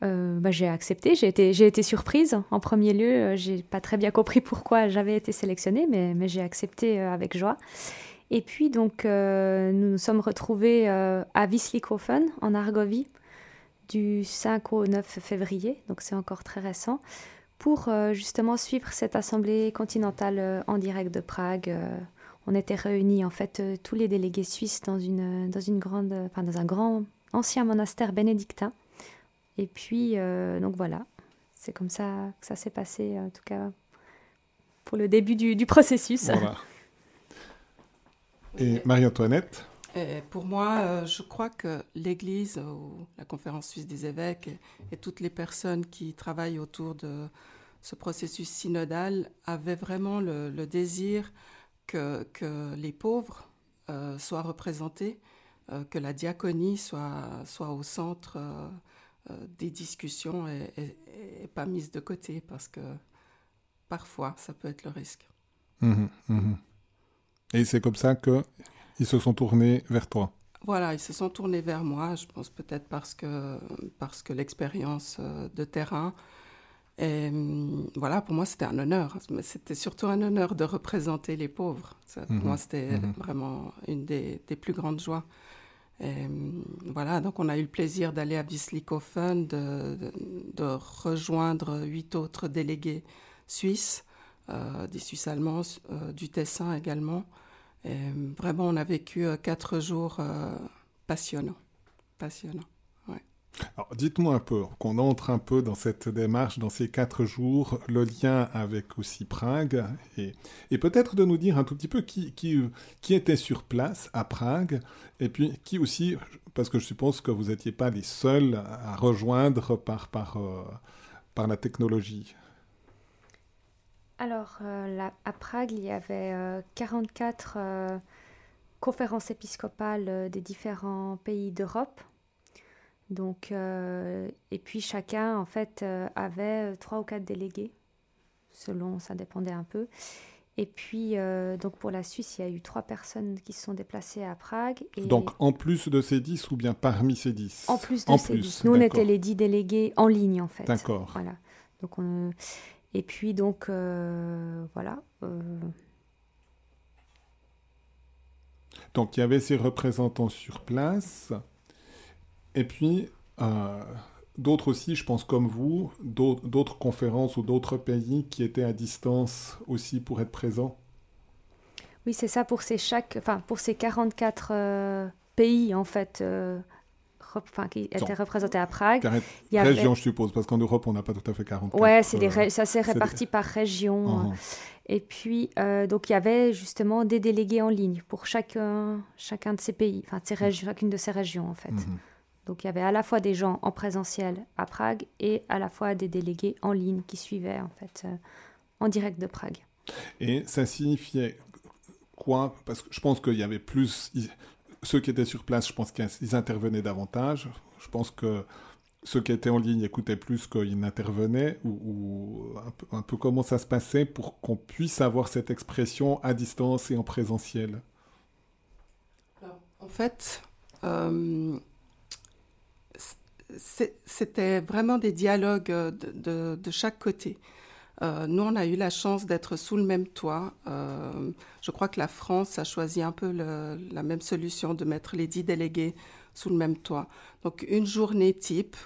Bah, j'ai accepté, j'ai été, surprise. En premier lieu, j'ai pas très bien compris pourquoi j'avais été sélectionnée, mais, mais j'ai accepté avec joie. Et puis donc, nous nous sommes retrouvés à Wislikofen, en Argovie, du 5 au 9 février, donc c'est encore très récent, pour euh, justement suivre cette assemblée continentale euh, en direct de Prague. Euh, on était réunis en fait tous les délégués suisses dans une dans une grande, enfin dans un grand ancien monastère bénédictin. Et puis donc voilà, c'est comme ça que ça s'est passé en tout cas pour le début du, du processus. Voilà. Et Marie-Antoinette? Pour moi, euh, je crois que l'Église, ou la conférence suisse des évêques et, toutes les personnes qui travaillent autour de ce processus synodal avaient vraiment le, désir que, les pauvres euh, soient représentés, euh, que la diaconie soit, soit au centre des discussions et, pas mise de côté, parce que parfois, ça peut être le risque. Mmh mmh et c'est comme ça que ils se sont tournés vers toi. Voilà, ils se sont tournés vers moi, je pense peut-être parce que, parce que l'expérience euh, de terrain. Et hum, voilà, pour moi, c'était un honneur. Mais c'était surtout un honneur de représenter les pauvres. pour mhm. moi, c'était mhm. vraiment une des, des, plus grandes joies. Et hum, voilà, donc on a eu le plaisir d'aller à Wislikofen, de, de, rejoindre huit autres délégués suisses, euh, des Suisses allemands, euh, du Tessin également. Vraiment, on a vécu euh, quatre jours euh, passionnants. Passionnants. Alors, dites-moi un peu, qu'on entre un peu dans cette démarche, dans ces quatre jours, le lien avec aussi Prague, et, peut-être de nous dire un tout petit peu qui, était sur place à Prague, et puis qui aussi, parce que je suppose que vous n'étiez pas les seuls à rejoindre par, par, euh, par la technologie. Alors, euh, à Prague, il y avait 44 euh, euh, conférences épiscopales des différents pays d'Europe. Donc, et puis chacun, en fait, avait trois ou quatre délégués, selon, ça dépendait un peu. Et puis, donc pour la Suisse, il y a eu trois personnes qui se sont déplacées à Prague. Et donc, en plus de ces dix ou bien parmi ces dix? En plus de ces dix. Nous, on était les dix délégués en ligne, en fait. D'accord. Voilà. Donc, on, et puis donc, euh, voilà. Euh. Donc il y avait ces représentants sur place. Et puis, euh, d'autres aussi, je pense comme vous, d'autres conférences ou d'autres pays qui étaient à distance aussi pour être présents. Oui, c'est ça pour ces, chaque, enfin, pour ces 44 pays, en fait enfin, qui était représenté à Prague. Il y région, je suppose, parce qu'en Europe, on n'a pas tout à fait 40. Ouais, c'est euh, ça s'est réparti par région. Uh-huh. Et puis, euh, donc, il y avait justement des délégués en ligne pour chacun, chacun de ces pays, enfin, ces chacune de ces régions, en fait. Uh-huh. Donc, il y avait à la fois des gens en présentiel à Prague et à la fois des délégués en ligne qui suivaient, en fait, euh, en direct de Prague. Et ça signifiait quoi? Parce que je pense qu'il y avait plus ceux qui étaient sur place, je pense qu'ils intervenaient davantage. Je pense que ceux qui étaient en ligne écoutaient plus qu'ils n'intervenaient, ou, un, peu, comment ça se passait pour qu'on puisse avoir cette expression à distance et en présentiel En fait, euh, c'était vraiment des dialogues de, chaque côté. Nous, on a eu la chance d'être sous le même toit. je crois que la France a choisi un peu la même solution de mettre les dix délégués sous le même toit. Donc une journée type,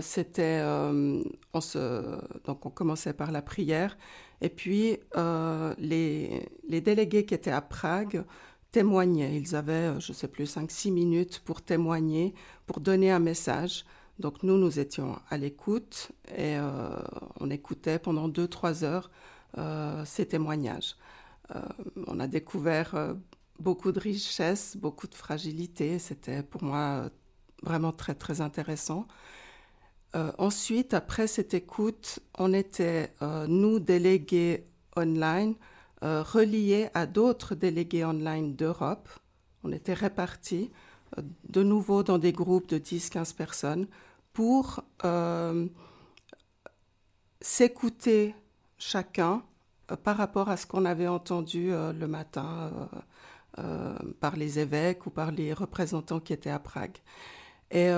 c'était, on se, donc on commençait par la prière, et puis les, les, délégués qui étaient à Prague témoignaient. Ils avaient, je ne sais plus, 5-6 minutes pour témoigner, pour donner un message. Donc nous, nous étions à l'écoute et euh, on écoutait pendant deux, trois heures euh, ces témoignages. Euh, on a découvert beaucoup de richesses, beaucoup de fragilité. C'était pour moi vraiment très, très intéressant. ensuite, après cette écoute, on était, nous, délégués online, reliés à d'autres délégués online d'Europe. On était répartis de nouveau dans des groupes de 10-15 personnes pour euh, s'écouter chacun euh, par rapport à ce qu'on avait entendu euh, le matin par les évêques ou par les représentants qui étaient à Prague. Et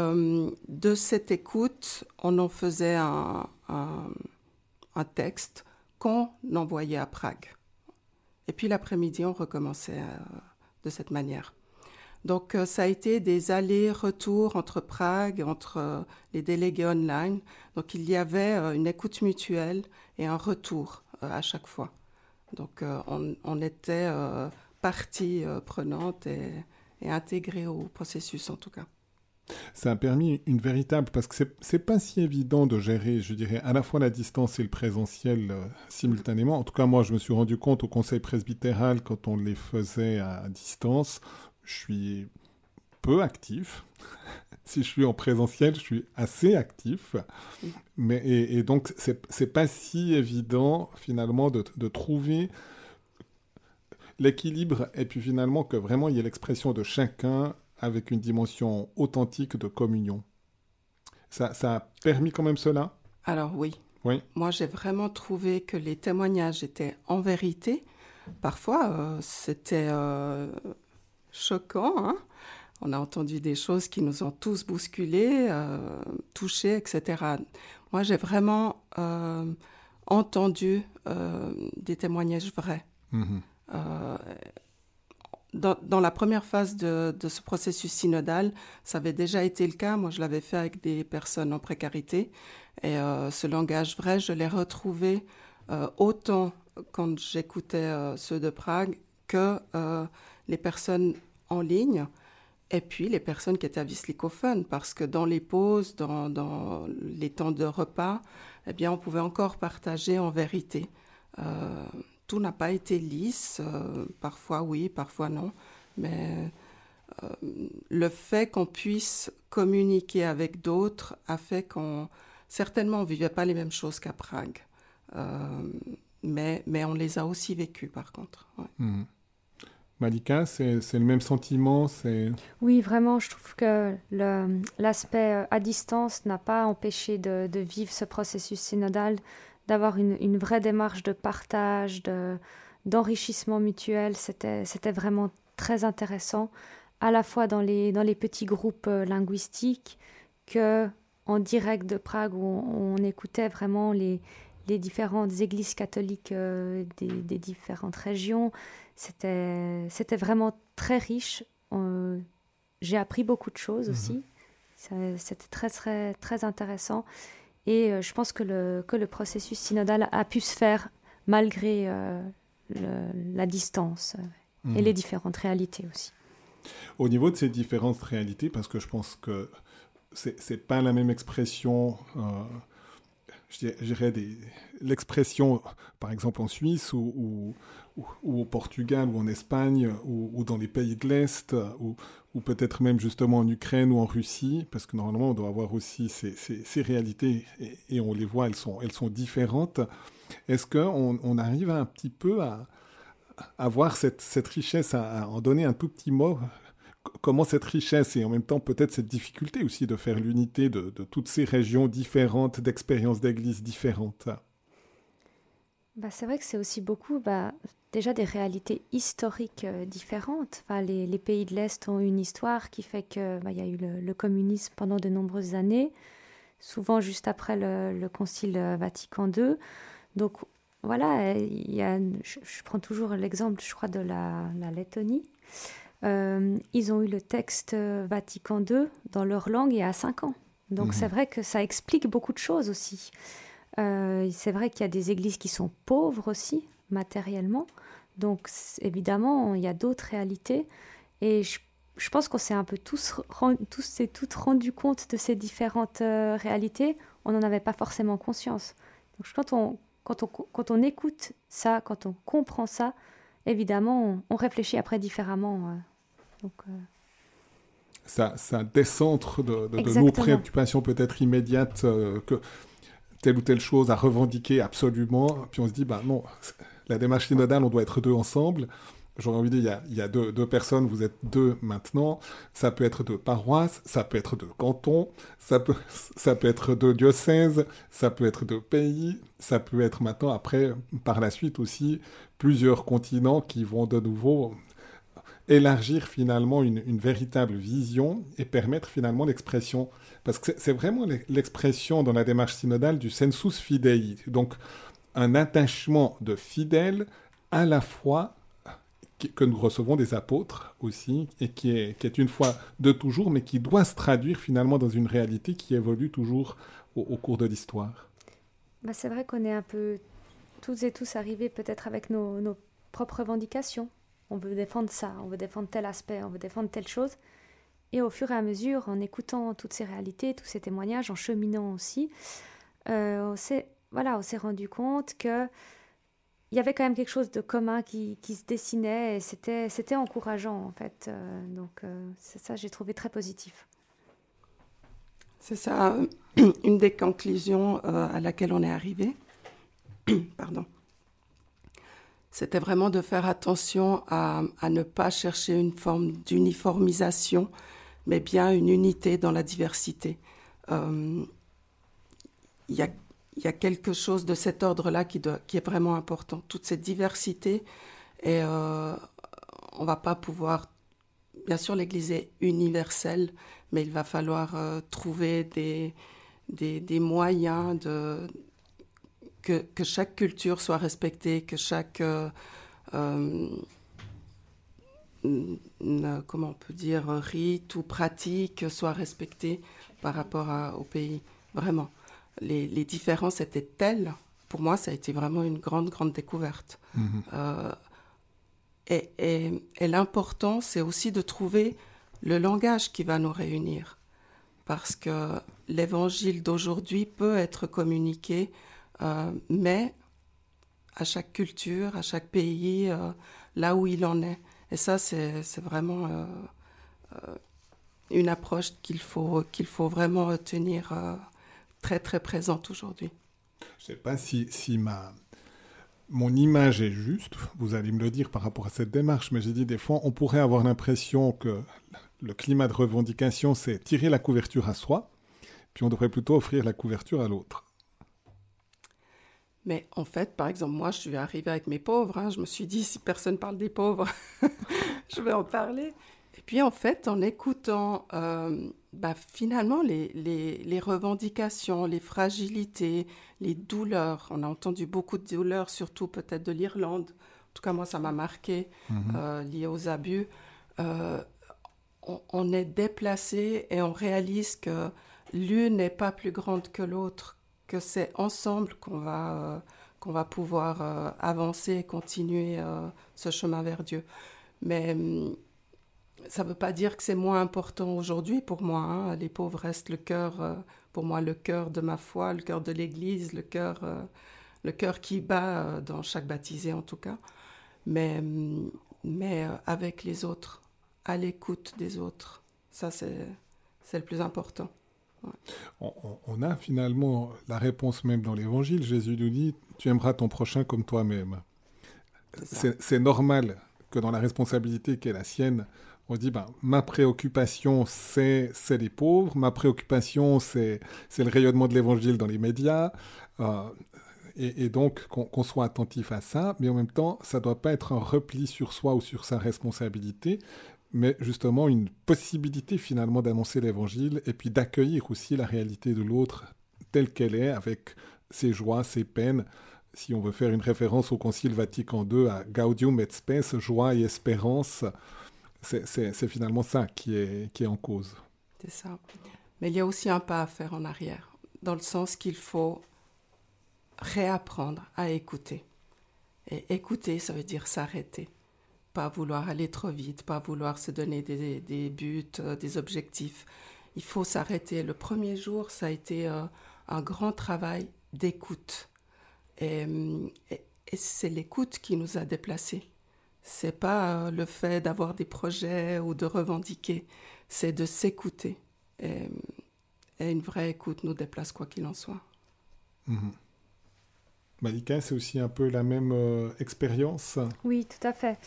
de cette écoute, on en faisait un, un texte qu'on envoyait à Prague. Et puis l'après-midi, on recommençait de cette manière. Donc euh, ça a été des allers-retours entre Prague, entre euh, les délégués online. Donc il y avait euh, une écoute mutuelle et un retour à chaque fois. Donc on, était partie prenante et, intégrée au processus en tout cas. Ça a permis une véritable, parce que c'est pas si évident de gérer, je dirais, à la fois la distance et le présentiel simultanément. En tout cas, moi, je me suis rendu compte au conseil presbytéral quand on les faisait à distance je suis peu actif. si je suis en présentiel, je suis assez actif. Mais, et, donc, c'est pas si évident, finalement, de, de trouver l'équilibre et puis finalement que vraiment il y ait l'expression de chacun avec une dimension authentique de communion. Ça, ça a permis quand même cela? Alors oui. Oui. Moi, j'ai vraiment trouvé que les témoignages étaient en vérité. Parfois, euh, c'était euh, choquant. Hein. on a entendu des choses qui nous ont tous bousculés, euh, touchés, etc. Moi, j'ai vraiment euh, entendu euh, des témoignages vrais. Mm-hmm. Dans, la première phase de, ce processus synodal, ça avait déjà été le cas. Moi, je l'avais fait avec des personnes en précarité. Et ce langage vrai, je l'ai retrouvé autant quand j'écoutais ceux de Prague que les personnes en ligne et puis les personnes qui étaient à Wislikofen, parce que dans les pauses, dans, les temps de repas, eh bien, on pouvait encore partager en vérité. Euh, tout n'a pas été lisse, euh, parfois oui, parfois non, mais euh, le fait qu'on puisse communiquer avec d'autres a fait qu'on, certainement, on vivait pas les mêmes choses qu'à Prague, mais, mais on les a aussi vécues par contre. Mmh. Malika, c'est le même sentiment Oui, vraiment, je trouve que l'aspect euh, à distance n'a pas empêché de, vivre ce processus synodal, d'avoir une, vraie démarche de partage, d'enrichissement mutuel. C'était vraiment très intéressant, à la fois dans les, petits groupes euh, linguistiques que en direct de Prague où on, écoutait vraiment les, différentes églises catholiques euh, des différentes régions c'était, c'était vraiment très riche. j'ai appris beaucoup de choses mhm. aussi. C'était très, très, très intéressant. Et euh, je pense que le, que le processus synodal a pu se faire malgré euh, la distance euh, et mhm. les différentes réalités aussi. Au niveau de ces différentes réalités, parce que je pense que c'est, c'est pas la même expression je dirais, l'expression, par exemple en Suisse ou, au Portugal ou en Espagne ou, dans les pays de l'Est ou, peut-être même justement en Ukraine ou en Russie, parce que normalement on doit avoir aussi ces, réalités et, on les voit, elles sont, différentes. Est-ce qu'on on arrive un petit peu à, avoir cette, cette richesse, à, en donner un tout petit mot? Comment cette richesse et en même temps peut-être cette difficulté aussi de faire l'unité de, toutes ces régions différentes, d'expériences d'église différentes? Bah, C'est vrai que c'est aussi beaucoup bah, déjà des réalités historiques euh, différentes. les, pays de l'Est ont une histoire qui fait qu'il bah, y a eu le, communisme pendant de nombreuses années, souvent juste après le, Concile Vatican II. Donc voilà, je, prends toujours l'exemple, je crois, de la Lettonie. Euh, ils ont eu le texte Vatican II dans leur langue il y a cinq ans. Donc mhm. c'est vrai que ça explique beaucoup de choses aussi. Euh, c'est vrai qu'il y a des églises qui sont pauvres aussi, matériellement. Donc évidemment, il y a d'autres réalités. Et je, pense qu'on s'est un peu tous, tous et toutes rendu compte de ces différentes euh, réalités. On n'en avait pas forcément conscience. Donc quand on, quand, on, quand on écoute ça, quand on comprend ça, évidemment, on, réfléchit après différemment. Euh. donc, ça, ça décentre de, de, nos préoccupations peut-être immédiates que telle ou telle chose à revendiquer absolument. Puis on se dit, bah non, la démarche synodale, on doit être deux ensemble. J'aurais envie de dire, il y a, deux, personnes, vous êtes deux maintenant. Ça peut être deux paroisses, ça peut être deux cantons, ça peut, ça peut être deux diocèses, ça peut être deux pays, ça peut être maintenant, après, par la suite aussi, plusieurs continents qui vont de nouveau élargir finalement une, une véritable vision et permettre finalement l'expression parce que c'est vraiment l'expression dans la démarche synodale du sensus fidei, donc un attachement de fidèles à la foi que nous recevons des apôtres aussi, et qui est, qui est une foi de toujours, mais qui doit se traduire finalement dans une réalité qui évolue toujours au, cours de l'histoire. Bah c'est vrai qu'on est un peu tous et tous arrivés peut-être avec nos, nos propres revendications. On veut défendre ça, on veut défendre tel aspect, on veut défendre telle chose. Et au fur et à mesure, en écoutant toutes ces réalités, tous ces témoignages, en cheminant aussi, euh, on s'est voilà, on s'est rendu compte que il y avait quand même quelque chose de commun qui, qui se dessinait et c'était c'était encourageant en fait. Euh, donc euh, c'est ça, j'ai trouvé très positif. C'est ça, une des conclusions à laquelle on est arrivé. Pardon. C'était vraiment de faire attention à, à, ne pas chercher une forme d'uniformisation mais bien une unité dans la diversité. Euh, il y, a, quelque chose de cet ordre-là qui, est vraiment important, toute cette diversité. Et euh, on va pas pouvoir, bien sûr, l'Église est universelle, mais il va falloir euh, trouver des, moyens que, que, chaque culture soit respectée, que chaque euh, comment on peut dire, rite ou pratique soit respecté par rapport au pays. Vraiment. Les, différences étaient telles. Pour moi, ça a été vraiment une grande, grande découverte. Mhm. Euh, et, et, l'important, c'est aussi de trouver le langage qui va nous réunir. Parce que l'évangile d'aujourd'hui peut être communiqué, euh, mais à chaque culture, à chaque pays, euh, là où il en est. Et ça, c'est vraiment euh, une approche qu'il faut, qu'il faut vraiment tenir très, très présente aujourd'hui. Je ne sais pas si, si ma, mon image est juste, vous allez me le dire par rapport à cette démarche, mais j'ai dit des fois, on pourrait avoir l'impression que le climat de revendication, c'est tirer la couverture à soi, puis on devrait plutôt offrir la couverture à l'autre. Mais en fait, par exemple, moi, je suis arrivée avec mes pauvres. Hein. je me suis dit, si personne parle des pauvres, je vais en parler. Et puis, en fait, en écoutant euh, bah, finalement les, les, revendications, les fragilités, les douleurs, on a entendu beaucoup de douleurs, surtout peut-être de l'Irlande. En tout cas, moi, ça m'a marqué, mm-hmm. euh, lié aux abus. Euh, on, on, est déplacé et on réalise que l'une n'est pas plus grande que l'autre, que c'est ensemble qu'on va, euh, qu'on va pouvoir avancer et continuer ce chemin vers Dieu. Mais hum, ça ne veut pas dire que c'est moins important aujourd'hui pour moi. Hein. Les pauvres restent le cœur, pour moi, le cœur de ma foi, le cœur de l'Église, le cœur, le cœur qui bat dans chaque baptisé en tout cas. Mais, hum, mais avec les autres, à l'écoute des autres. Ça, c'est le plus important. On, a finalement la réponse même dans l'évangile. Jésus nous dit, tu aimeras ton prochain comme toi-même. C'est normal que dans la responsabilité qui est la sienne, on dit, ben, ma préoccupation, c'est les pauvres, ma préoccupation, c'est le rayonnement de l'évangile dans les médias. Euh, et, donc, qu'on soit attentif à ça, mais en même temps, ça ne doit pas être un repli sur soi ou sur sa responsabilité, mais justement une possibilité finalement d'annoncer l'évangile et puis d'accueillir aussi la réalité de l'autre telle qu'elle est, avec ses joies, ses peines, si on veut faire une référence au Concile Vatican II, à Gaudium et Spes, joie et espérance, c'est finalement ça qui est, en cause. C'est ça. Mais il y a aussi un pas à faire en arrière, dans le sens qu'il faut réapprendre à écouter. Et écouter, ça veut dire s'arrêter. Pas vouloir aller trop vite, pas vouloir se donner des, des buts, euh, des objectifs. Il faut s'arrêter. Le premier jour, ça a été euh, un grand travail d'écoute. Et, et, c'est l'écoute qui nous a déplacés. C'est pas euh, le fait d'avoir des projets ou de revendiquer, c'est de s'écouter. Et, une vraie écoute nous déplace quoi qu'il en soit. Mhm. Malika, c'est aussi un peu la même euh, expérience? Oui, tout à fait.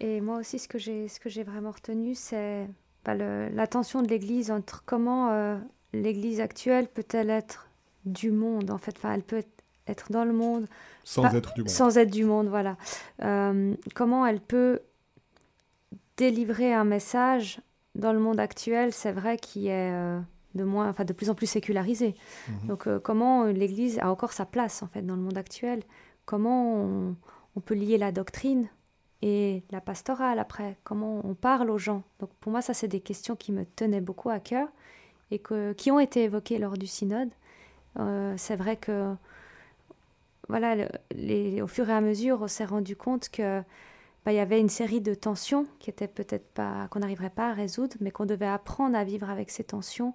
Et moi aussi, ce que j'ai, ce que j'ai vraiment retenu, c'est bah, la tension de l'Église entre comment euh, l'Église actuelle peut-elle être du monde, en fait. Enfin, elle peut être, dans le monde. Sans être du monde. Sans être du monde, voilà. Euh, comment elle peut délivrer un message dans le monde actuel, c'est vrai, qui est de moins, enfin de plus en plus sécularisé. Mhm. Donc euh, comment l'Église a encore sa place en fait dans le monde actuel? Comment on, peut lier la doctrine et la pastorale après? Comment on parle aux gens? Donc pour moi ça c'est des questions qui me tenaient beaucoup à cœur et que, qui ont été évoquées lors du synode. Euh, c'est vrai que voilà, au fur et à mesure, on s'est rendu compte que bah, il y avait une série de tensions qui étaient peut-être pas qu'on n'arriverait pas à résoudre, mais qu'on devait apprendre à vivre avec ces tensions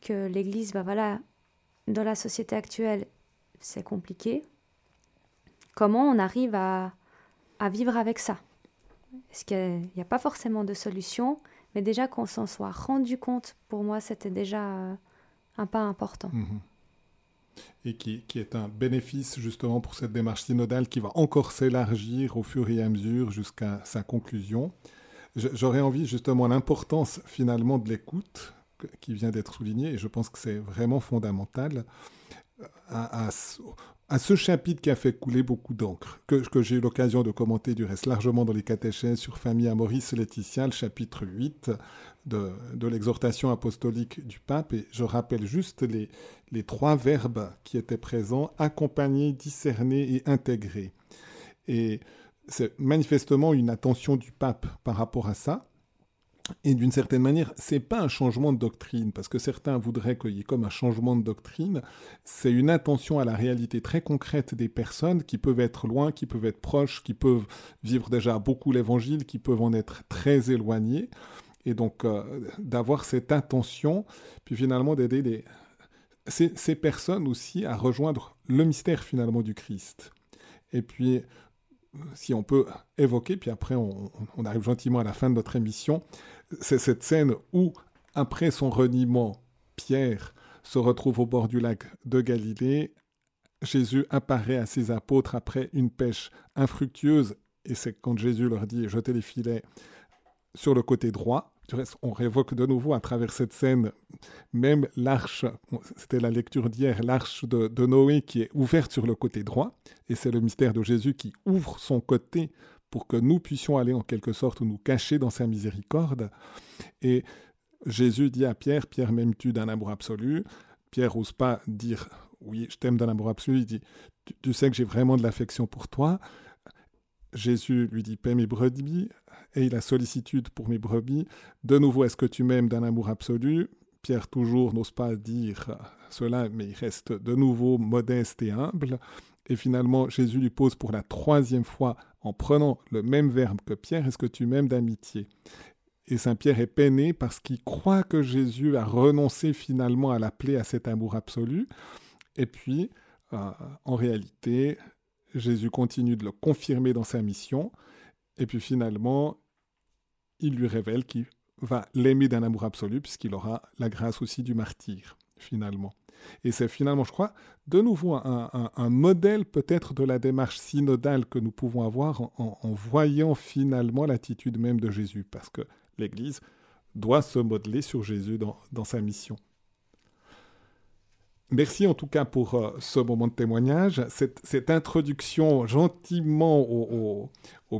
que l'Église, bah voilà, dans la société actuelle, c'est compliqué. Comment on arrive à, vivre avec ça? Est-ce qu'il n'y a, pas forcément de solution, mais déjà qu'on s'en soit rendu compte, pour moi, c'était déjà euh, un pas important. Mhm. Et qui, qui, est un bénéfice justement pour cette démarche synodale qui va encore s'élargir au fur et à mesure jusqu'à sa conclusion. J'aurais envie justement l'importance finalement de l'écoute qui vient d'être souligné, et je pense que c'est vraiment fondamental, à, à, ce chapitre qui a fait couler beaucoup d'encre, que, que j'ai eu l'occasion de commenter du reste largement dans les catéchèses sur Famille à Maurice Laetitia, le chapitre 8 de, l'exhortation apostolique du pape, et je rappelle juste les, les trois verbes qui étaient présents, accompagner, discerner et intégrer. Et c'est manifestement une attention du pape par rapport à ça. Et d'une certaine manière, c'est pas un changement de doctrine, parce que certains voudraient qu'il y ait comme un changement de doctrine. C'est une attention à la réalité très concrète des personnes qui peuvent être loin, qui peuvent être proches, qui peuvent vivre déjà beaucoup l'évangile, qui peuvent en être très éloignés. Et donc, euh, d'avoir cette attention, puis finalement d'aider ces, personnes aussi à rejoindre le mystère finalement du Christ. Et puis, si on peut évoquer, puis après on, arrive gentiment à la fin de notre émission, c'est cette scène où, après son reniement, Pierre se retrouve au bord du lac de Galilée. Jésus apparaît à ses apôtres après une pêche infructueuse, et c'est quand Jésus leur dit jetez les filets sur le côté droit. On révoque de nouveau à travers cette scène même l'arche, c'était la lecture d'hier, l'arche de, Noé qui est ouverte sur le côté droit, et c'est le mystère de Jésus qui ouvre son côté pour que nous puissions aller en quelque sorte nous cacher dans sa miséricorde. Et Jésus dit à Pierre, Pierre m'aimes-tu d'un amour absolu? Pierre n'ose pas dire oui, je t'aime d'un amour absolu, il dit tu, sais que j'ai vraiment de l'affection pour toi. Jésus lui dit paie mes brebis et il a sollicitude pour mes brebis. De nouveau, est-ce que tu m'aimes d'un amour absolu? Pierre toujours n'ose pas dire cela, mais il reste de nouveau modeste et humble. Et finalement, Jésus lui pose pour la troisième fois, en prenant le même verbe que Pierre, est-ce que tu m'aimes d'amitié? Et Saint Pierre est peiné parce qu'il croit que Jésus a renoncé finalement à l'appeler à cet amour absolu. Et puis, euh, en réalité, Jésus continue de le confirmer dans sa mission. Et puis finalement, il lui révèle qu'il va l'aimer d'un amour absolu, puisqu'il aura la grâce aussi du martyr, finalement. Et c'est finalement, je crois, de nouveau un, modèle peut-être de la démarche synodale que nous pouvons avoir en, voyant finalement l'attitude même de Jésus, parce que l'Église doit se modeler sur Jésus dans, sa mission. Merci en tout cas pour euh, ce moment de témoignage, cette, introduction gentiment au,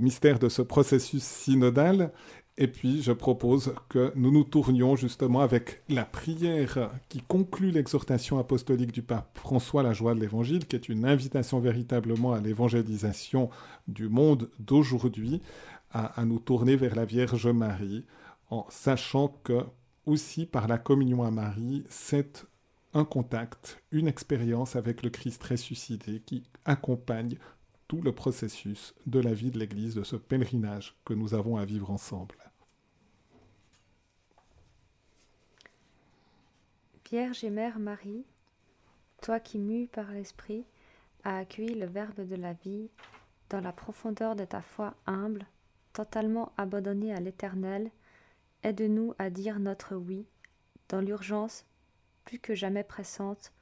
mystère de ce processus synodal. Et puis, je propose que nous nous tournions justement avec la prière qui conclut l'exhortation apostolique du pape François la joie de l'Évangile, qui est une invitation véritablement à l'évangélisation du monde d'aujourd'hui, à, nous tourner vers la Vierge Marie, en sachant que aussi par la communion à Marie, c'est un contact, une expérience avec le Christ ressuscité qui accompagne tout le processus de la vie de l'Église, de ce pèlerinage que nous avons à vivre ensemble. Vierge et Mère Marie, toi qui mue par l'Esprit, as accueilli le Verbe de la vie dans la profondeur de ta foi humble, totalement abandonnée à l'Éternel, aide-nous à dire notre oui, dans l'urgence que jamais pressante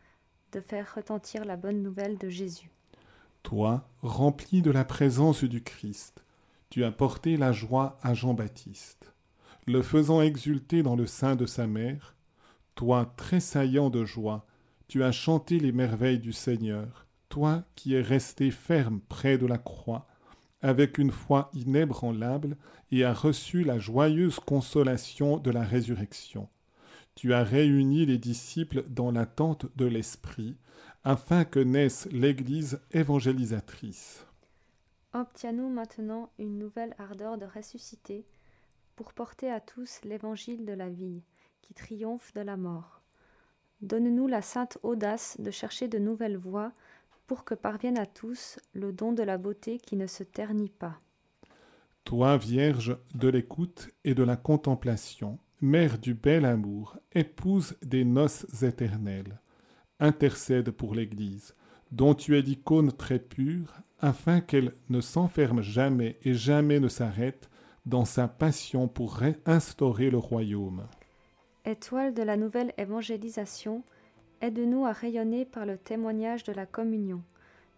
de faire retentir la bonne nouvelle de Jésus. Toi, rempli de la présence du Christ, tu as porté la joie à Jean-Baptiste, le faisant exulter dans le sein de sa mère, toi, tressaillant de joie, tu as chanté les merveilles du Seigneur, toi qui es resté ferme près de la croix, avec une foi inébranlable, et as reçu la joyeuse consolation de la résurrection. Tu as réuni les disciples dans l'attente de l'Esprit, afin que naisse l'Église évangélisatrice. Obtiens-nous maintenant une nouvelle ardeur de ressusciter, pour porter à tous l'Évangile de la vie qui triomphe de la mort. Donne-nous la sainte audace de chercher de nouvelles voies pour que parvienne à tous le don de la beauté qui ne se ternit pas. Toi, Vierge de l'écoute et de la contemplation, Mère du bel amour, épouse des noces éternelles, intercède pour l'Église, dont tu es l'icône très pure, afin qu'elle ne s'enferme jamais et jamais ne s'arrête dans sa passion pour réinstaurer le royaume. Étoile de la nouvelle évangélisation, aide-nous à rayonner par le témoignage de la communion,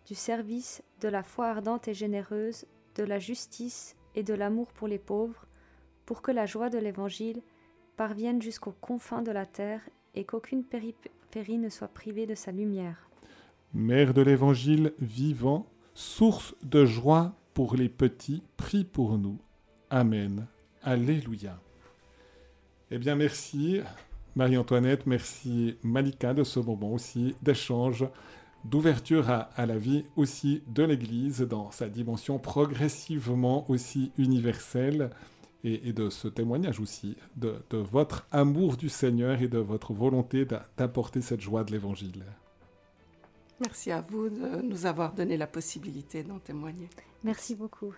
du service, de la foi ardente et généreuse, de la justice et de l'amour pour les pauvres, pour que la joie de l'Évangile parvienne jusqu'aux confins de la terre et qu'aucune périphérie ne soit privée de sa lumière. Mère de l'Évangile vivant, source de joie pour les petits, prie pour nous. Amen. Alléluia. Eh bien, merci Marie-Antoinette, merci Malika de ce moment aussi d'échange, d'ouverture à, la vie aussi de l'Église dans sa dimension progressivement aussi universelle et, de ce témoignage aussi de, de, votre amour du Seigneur et de votre volonté d'apporter cette joie de l'Évangile. Merci à vous de nous avoir donné la possibilité d'en témoigner. Merci beaucoup.